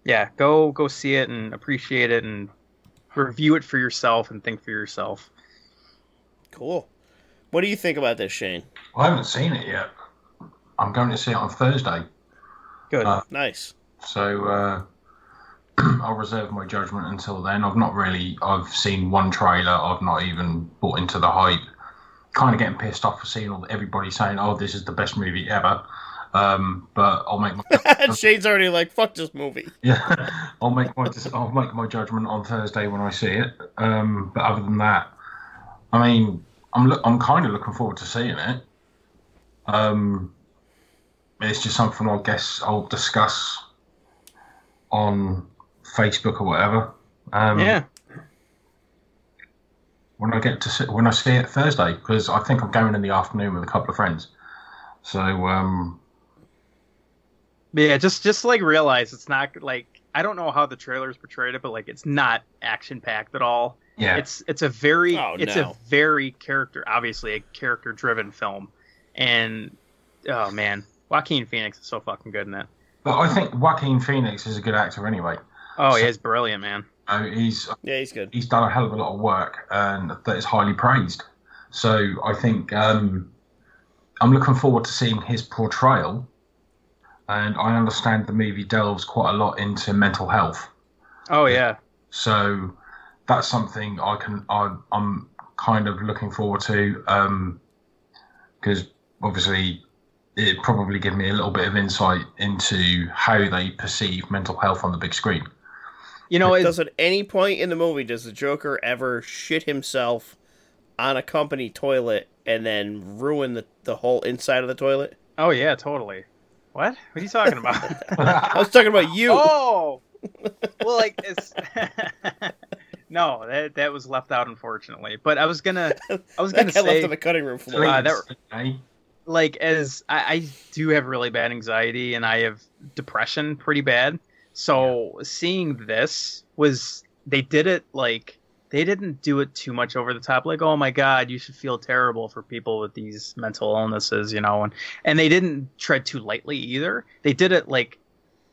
yeah, go go see it and appreciate it and review it for yourself and think for yourself. Cool. What do you think about this, Shane? I haven't seen it yet. I'm going to see it on Thursday, Good. Uh, Nice. so uh, I'll reserve my judgment until then. I've not really. I've seen one trailer. I've not even bought into the hype. Kind of getting pissed off for seeing all everybody saying, "Oh, this is the best movie ever." Um, but I'll make my Shane's already like, "Fuck this movie." yeah, I'll make my I'll make my judgment on Thursday when I see it. Um, but other than that, I mean, I'm look, I'm kind of looking forward to seeing it. Um, it's just something I guess I'll discuss on Facebook or whatever. Um, yeah. When I get to see, when I see it Thursday, because I think I'm going in the afternoon with a couple of friends. So um, Yeah, just just like realize it's not like I don't know how the trailers portrayed it, but like it's not action packed at all. yeah, It's it's a very Oh, it's no. a very character obviously a character driven film, and oh man, Joaquin Phoenix is so fucking good in that. but I think Joaquin Phoenix is a good actor anyway. Oh, yeah, he's brilliant, man. Uh, he's Yeah, he's good. he's done a hell of a lot of work and that is highly praised. So I think um, I'm looking forward to seeing his portrayal. And I understand the movie delves quite a lot into mental health. Oh yeah, So that's something I can I, I'm kind of looking forward to because obviously it probably give me a little bit of insight into how they perceive mental health on the big screen. You know, it's, Does at any point in the movie does the Joker ever shit himself on a company toilet and then ruin the, the whole inside of the toilet? oh yeah, totally. What? What are you talking about? I was talking about you. oh, well, like it's no, that that was left out unfortunately. But I was gonna, I was gonna that guy left say, on the cutting room floor. Uh, that- like as I, I do have really bad anxiety and I have depression pretty bad. So seeing this was they did it like they didn't do it too much over the top like oh my god you should feel terrible for people with these mental illnesses you know and and they didn't tread too lightly either. They did it like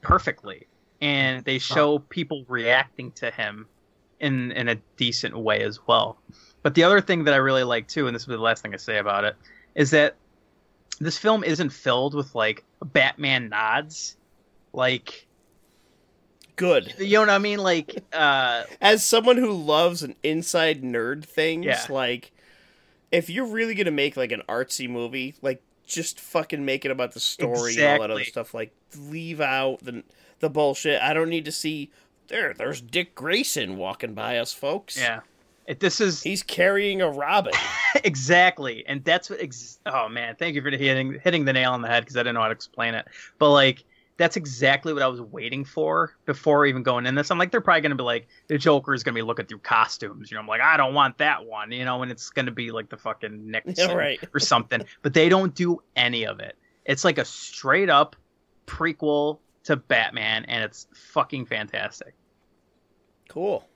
perfectly. And they show people reacting to him in in a decent way as well. But the other thing that i really like too and this will be the last thing i say about it is that this film isn't filled with like batman nods. Like Good. you know what i mean like uh As someone who loves an inside nerd things, Yeah. like if you're really gonna make like an artsy movie, like just fucking make it about the story and all that other stuff. Like leave out the the bullshit. I don't need to see there. There's Dick Grayson walking by us, folks. Yeah, It, this is He's carrying a Robin. exactly, and that's what. Ex- oh man, thank you for hitting hitting the nail on the head because I didn't know how to explain it. But like, that's exactly what I was waiting for before even going in this. I'm like, they're probably gonna be like, the Joker is gonna be looking through costumes. You know, I'm like, I don't want that one. You know, and it's gonna be like the fucking Nixon right. or something. But they don't do any of it. It's like a straight up prequel to Batman, and it's fucking fantastic. Cool.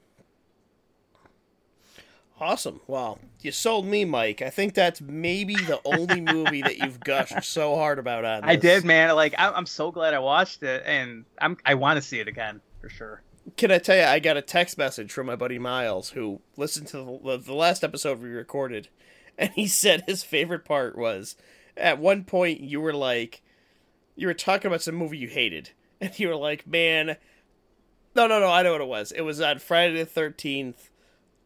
Awesome. Well, you sold me, Mike. I think that's maybe the only movie that you've gushed so hard about on. I did, man. Like, I- I'm so glad I watched it, and I'm I want to see it again for sure. Can I tell you? I got a text message from my buddy Miles who listened to the, the last episode we recorded, and he said his favorite part was at one point you were like, you were talking about some movie you hated, and you were like, man, no, no, no, I know what it was. It was on Friday the Thirteenth,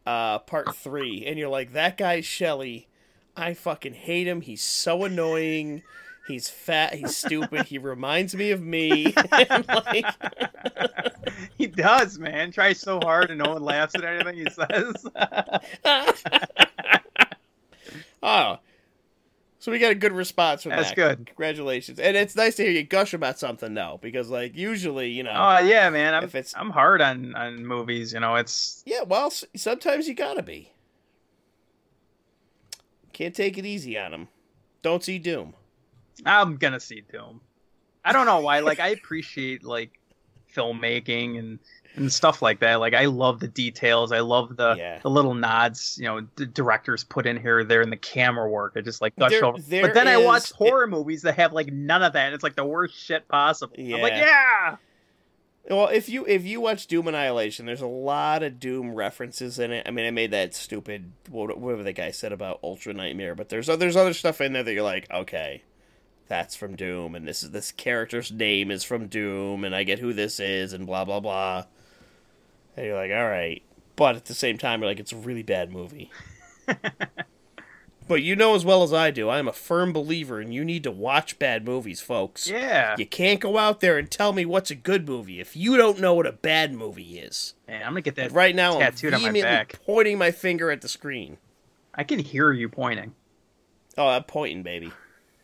uh, part three, and you're like, that guy Shelley, I fucking hate him. He's so annoying. He's fat. He's stupid. He reminds me of me. Like, He does, man. Tries so hard, and no one laughs at anything he says. oh, so we got a good response from that. That's that. good. Congratulations, and it's nice to hear you gush about something though, because like usually, you know, Oh yeah, man. I'm If it's- I'm hard on on movies. You know, it's yeah, well, sometimes you gotta be. Can't take it easy on them. Don't see Doom. I'm gonna see Doom. I don't know why. Like I appreciate like filmmaking and and stuff like that. Like I love the details. I love the Yeah. the little nods. You know, the directors put in here, there, and the camera work. I just like gush There- over. there but then I watch horror movies that have like none of that. It's like the worst shit possible. I'm like, Yeah. yeah. Well, if you if you watch Doom Annihilation, there's a lot of Doom references in it. I mean, I made that stupid what- whatever the guy said about Ultra Nightmare, but there's there's other stuff in there that you're like, okay, that's from Doom, and this is this character's name is from Doom, and I get who this is, and blah blah blah. And you're like, all right, but at the same time, you're like, it's a really bad movie. but you know as well as I do, I'm a firm believer, and you need to watch bad movies, folks. Yeah. You can't go out there and tell me what's a good movie if you don't know what a bad movie is. Man, I'm gonna get that And right now, I'm tattooed on my back. pointing my finger at the screen. I can hear you pointing. Oh, I'm pointing, baby.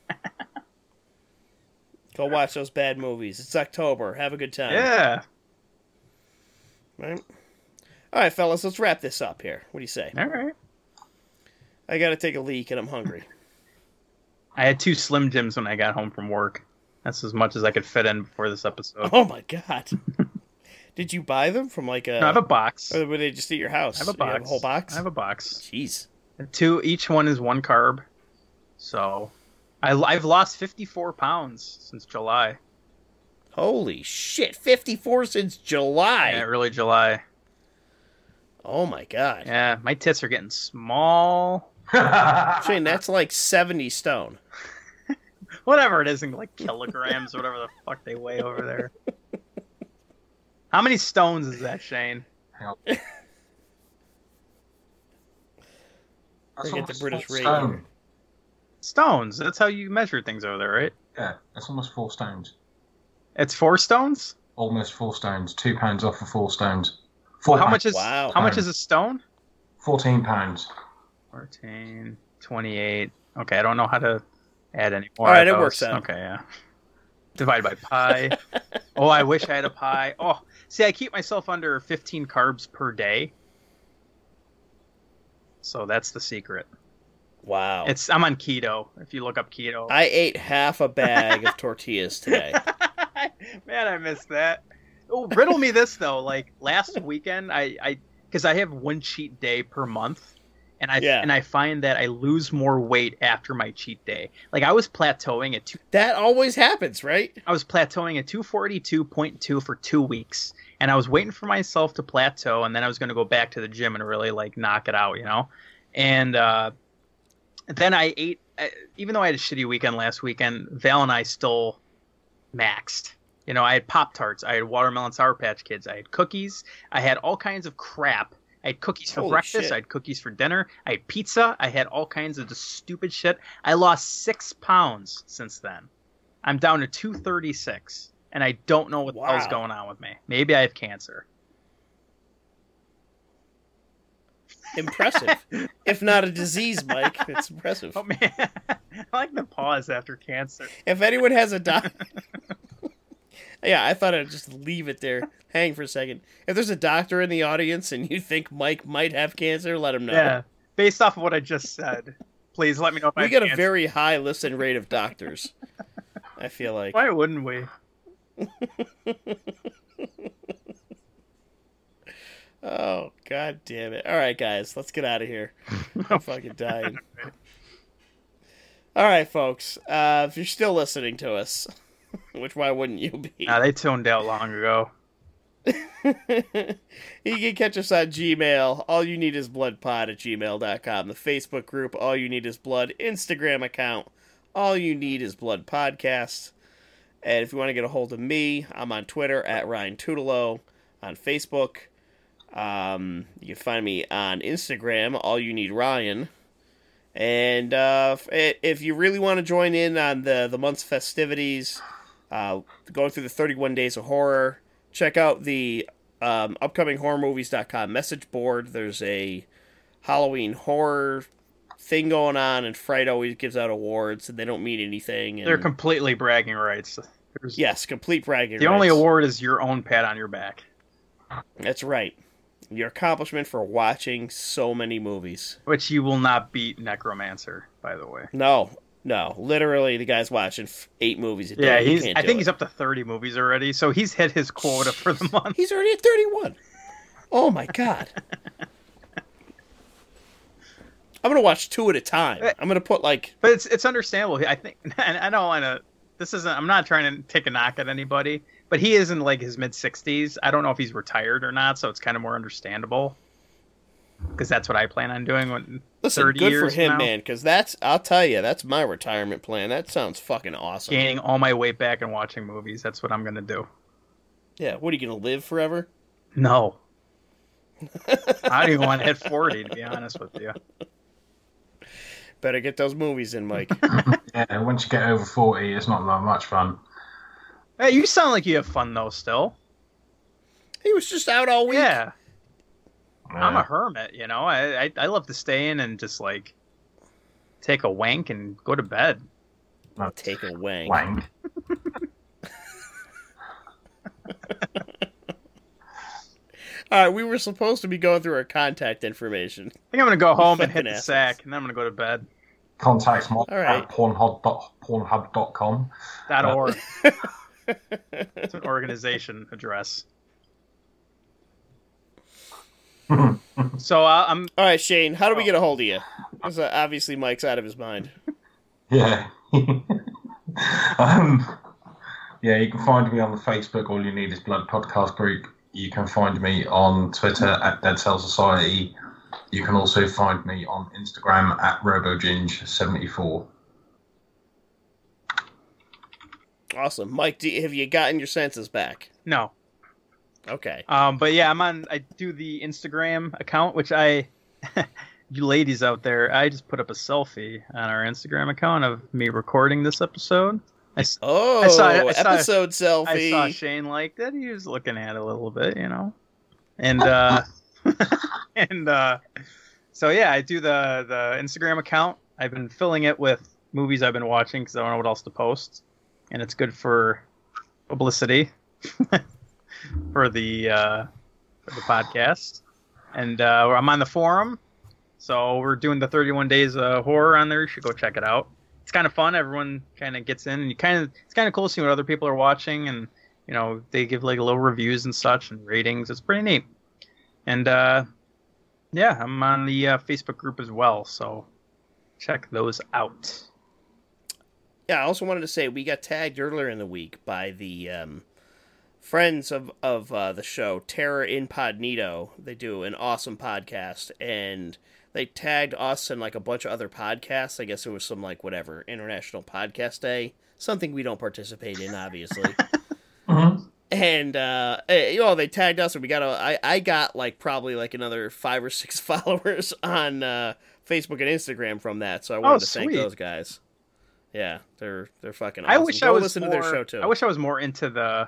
go watch those bad movies. It's October. Have a good time. Yeah. Right? All right, fellas, let's wrap this up here. What do you say? All right. I got to take a leak and I'm hungry. I had two Slim Jims when I got home from work. That's as much as I could fit in before this episode. Oh my god. Did you buy them from like a? No, I have a box. Or were they just at your house? I have a box. a whole box. I have a box. Jeez. Two. Each one is one carb. So, I, I've lost 54 pounds since July. Holy shit! Fifty-four since July. Yeah, early July. Oh my god. Yeah, my tits are getting small. Shane, that's like 70 stone. Whatever it is in like kilograms, or whatever the fuck they weigh over there. How many stones is that, Shane? That's Forget the British rate stone. Stones. That's how you measure things over there, right? Yeah, that's almost four stones. It's four stones. Almost four stones. Two pounds off of four stones. Four How pounds. much is Wow. how much um, is a stone? Fourteen pounds. 14, 28. Okay, I don't know how to add any more. All right, it works out. Okay, yeah. Divided by pi. oh, I wish I had a pi. Oh, see, I keep myself under 15 carbs per day. So that's the secret. Wow. It's I'm on keto. If you look up keto, I ate half a bag of tortillas today. man, I missed that. Oh, riddle me this though. Like last weekend, I I because I have one cheat day per month, and I Yeah. and I find that I lose more weight after my cheat day. Like I was plateauing at two. That always happens, right? I was plateauing at two forty two point two for two weeks, and I was waiting for myself to plateau, and then I was going to go back to the gym and really like knock it out, you know. And uh, then I ate, uh, even though I had a shitty weekend last weekend. Val and I still maxed. You know, I had Pop Tarts, I had watermelon Sour Patch Kids, I had cookies, I had all kinds of crap. I had cookies for Holy breakfast, shit. I had cookies for dinner, I had pizza, I had all kinds of just stupid shit. I lost six pounds since then. I'm down to 236, and I don't know what the hell's going on with me. Maybe I have cancer. impressive. if not a disease, Mike, it's impressive. Oh man, I like the pause after cancer. If anyone has a doc, yeah, I thought I'd just leave it there, hang for a second. If there's a doctor in the audience and you think Mike might have cancer, let him know. Yeah, based off of what I just said, please let me know if I we get a cancer. very high listen rate of doctors. I feel like. Why wouldn't we? Oh god damn it! All right, guys, let's get out of here. I'm fucking dying. All right, folks. Uh, if you're still listening to us, which why wouldn't you be? Nah, they tuned out long ago. you can catch us on Gmail. All you need is bloodpod at gmail.com. The Facebook group, All You Need Is Blood. Instagram account, All You Need Is Blood Podcast. And if you want to get a hold of me, I'm on Twitter at Ryan Tutelo. On Facebook, um, you can find me on Instagram, All You Need Ryan. And uh, if- if you really want to join in on the, the month's festivities, uh, going through the 31 days of horror, check out the um, upcominghorrormovies.com message board. There's a Halloween horror thing going on, and Fright always gives out awards, and they don't mean anything. And They're completely bragging rights. There's, yes, complete bragging. Rights. The only award is your own pat on your back. That's right. Your accomplishment for watching so many movies. Which you will not beat Necromancer, by the way. No, no, literally, the guy's watching eight movies a day. Yeah, he's. can't I think it. he's up to thirty movies already, so he's hit his quota for the month. He's already at 31. Oh my god. I'm gonna watch two at a time. I'm gonna put like But it's it's understandable. I think, and I don't want to. This isn't. I'm not trying to take a knock at anybody, but he is in like his mid 60s. I don't know if he's retired or not, so it's kind of more understandable. Because that's what I plan on doing when listen, 30 good for him, now. man. Because that's I'll tell you, that's my retirement plan. That sounds fucking awesome. gaining all my weight back and watching movies. That's what I'm gonna do. Yeah, what are you gonna live forever? No, I don't even want to hit 40 to be honest with you. Better get those movies in, Mike. Yeah, once you get over 40, it's not that much fun. Hey, you sound like you have fun though. Still, he was just out all week. yeah. I'm a hermit, you know. I, I I love to stay in and just like take a wank and go to bed. I'll Take a wang. wank. All right, we were supposed to be going through our contact information. I think I'm gonna go home and hit fucking the assholes. sack, and then I'm gonna go to bed. Contacts mod All right. at pornhub dot, pornhub.com. Dot Uh, org. It's an organization address. So uh, I'm All right, Shane, how do we get a hold of you? 'Cause, uh, obviously Mike's out of his mind. Yeah. um, yeah, you can find me on the Facebook All You Need Is Blood podcast group. You can find me on Twitter at Dead Cell Society. You can also find me on Instagram at RoboGinge74. Awesome, Mike. Do, have you gotten your senses back? no. Okay. Um, but yeah, I'm on. I do the Instagram account, which I, you ladies out there, I just put up a selfie on our Instagram account of me recording this episode. I, Oh, I saw- I saw- episode selfie. I saw Shane like that. He was looking at it a little bit, you know, and uh, and uh, so yeah, I do the the Instagram account. I've been filling it with movies I've been watching because I don't know what else to post, and it's good for publicity for the uh, for the podcast. And uh, I'm on the forum, so we're doing the 31 days of horror on there. You should go check it out. It's kind of fun. Everyone kind of gets in, and you kind of it's kind of cool seeing what other people are watching, and you know they give like little reviews and such and ratings. It's pretty neat. And uh, yeah, I'm on the uh, Facebook group as well, so check those out. Yeah, I also wanted to say we got tagged earlier in the week by the um, friends of of uh, the show Terror Incognito. They do an awesome podcast, and they tagged us and like a bunch of other podcasts. I guess it was some like whatever International Podcast Day, something we don't participate in, obviously. Mm-hmm. and uh eh, you know they tagged us and we got a I, I got like probably like another five or six followers on uh facebook and instagram from that so i wanted Oh, to thank sweet. those guys yeah they're they're fucking I wish Go I was listen more, to their show too I wish I was more into the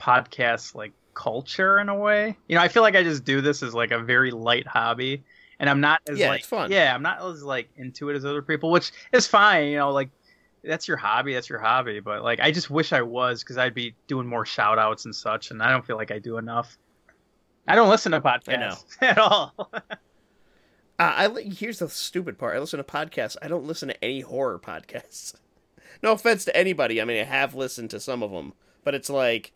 podcast like culture in a way. You know, I feel like I just do this as like a very light hobby, and I'm not as Yeah, like it's fun. yeah, I'm not as like into it as other people, which is fine. You know, like that's your hobby, that's your hobby. But like, I just wish I was because I'd be doing more shout outs and such, and I don't feel like I do enough. I don't listen to podcasts at all. Uh, I li- here's the stupid part. I listen to podcasts. I don't listen to any horror podcasts. No offense to anybody. I mean, I have listened to some of them, but it's like,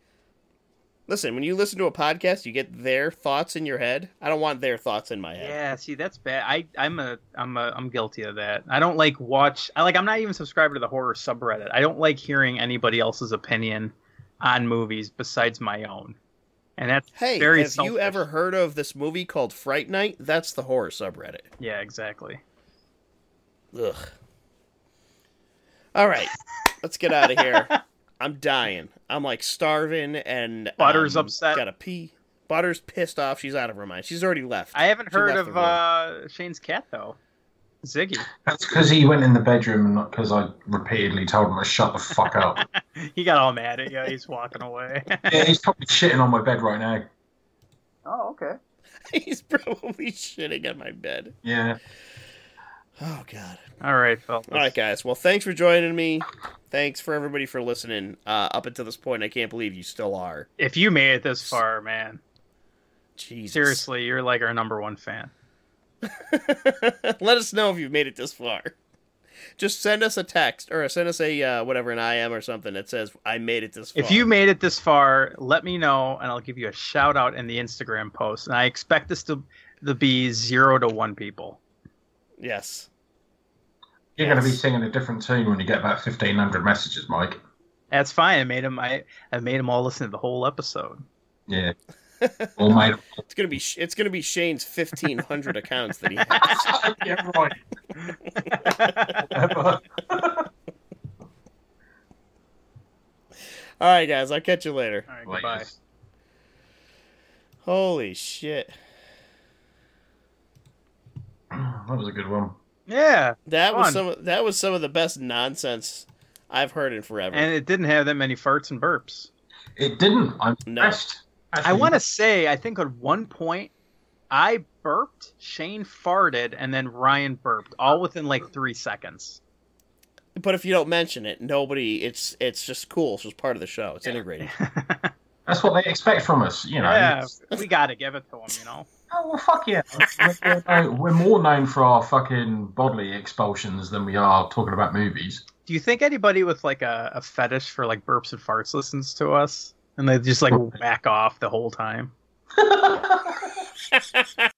listen, when you listen to a podcast, you get their thoughts in your head. I don't want their thoughts in my head. Yeah, see, that's bad. I, I'm a, I'm a, I'm guilty of that. I don't like watch. I like. I'm not even subscribed to the horror subreddit. I don't like hearing anybody else's opinion on movies besides my own. And that's Hey, very. have selfish. you ever heard of this movie called Fright Night? That's the horror subreddit. Yeah, exactly. Ugh. All right, let's get out of here. I'm dying. I'm like starving and Butter's um, upset. Gotta pee. Butter's pissed off. She's out of her mind. She's already left. I haven't She heard of uh, Shane's cat though. Ziggy. That's because he went in the bedroom and not because I repeatedly told him to shut the fuck up. He got all mad at you. He's walking away. yeah, he's probably shitting on my bed right now. oh, okay. He's probably shitting on my bed. Yeah. Oh god. All right, fellas. All right, guys. Well, thanks for joining me. Thanks for everybody for listening. Uh, up until this point, I can't believe you still are. If you made it this far, man, Jesus. seriously, you're like our number one fan. Let us know if you've made it this far. Just send us a text or send us a uh, whatever an IM or something that says I made it this far. If you made it this far, let me know, and I'll give you a shout out in the Instagram post. And I expect this to to be zero to one people. Yes, You're going to be singing a different tune when you get about 1,500 messages, Mike. That's fine. I made them. I I made them all listen to the whole episode. Yeah. All my. it's gonna be it's gonna be Shane's fifteen hundred accounts that he has. yeah, right. All right, guys. I'll catch you later. All right, goodbye. Holy shit. Ah, that was a good one. Yeah, That was Fun. some. Of, that was some of the best nonsense I've heard in forever. and it didn't have that many farts and burps. It didn't. I'm No. impressed. I want to say, I think at one point, I burped, Shane farted, and then Ryan burped, all within like three seconds. but if you don't mention it, nobody. It's it's just cool. It's just part of the show. It's integrated. That's what they expect from us, you know. yeah, we got to give it to them, you know. Oh, well, fuck yeah. we're, we're- we're more known for our fucking bodily expulsions than we are talking about movies. Do you think anybody with like a, a fetish for like burps and farts listens to us? And they just like whack off the whole time?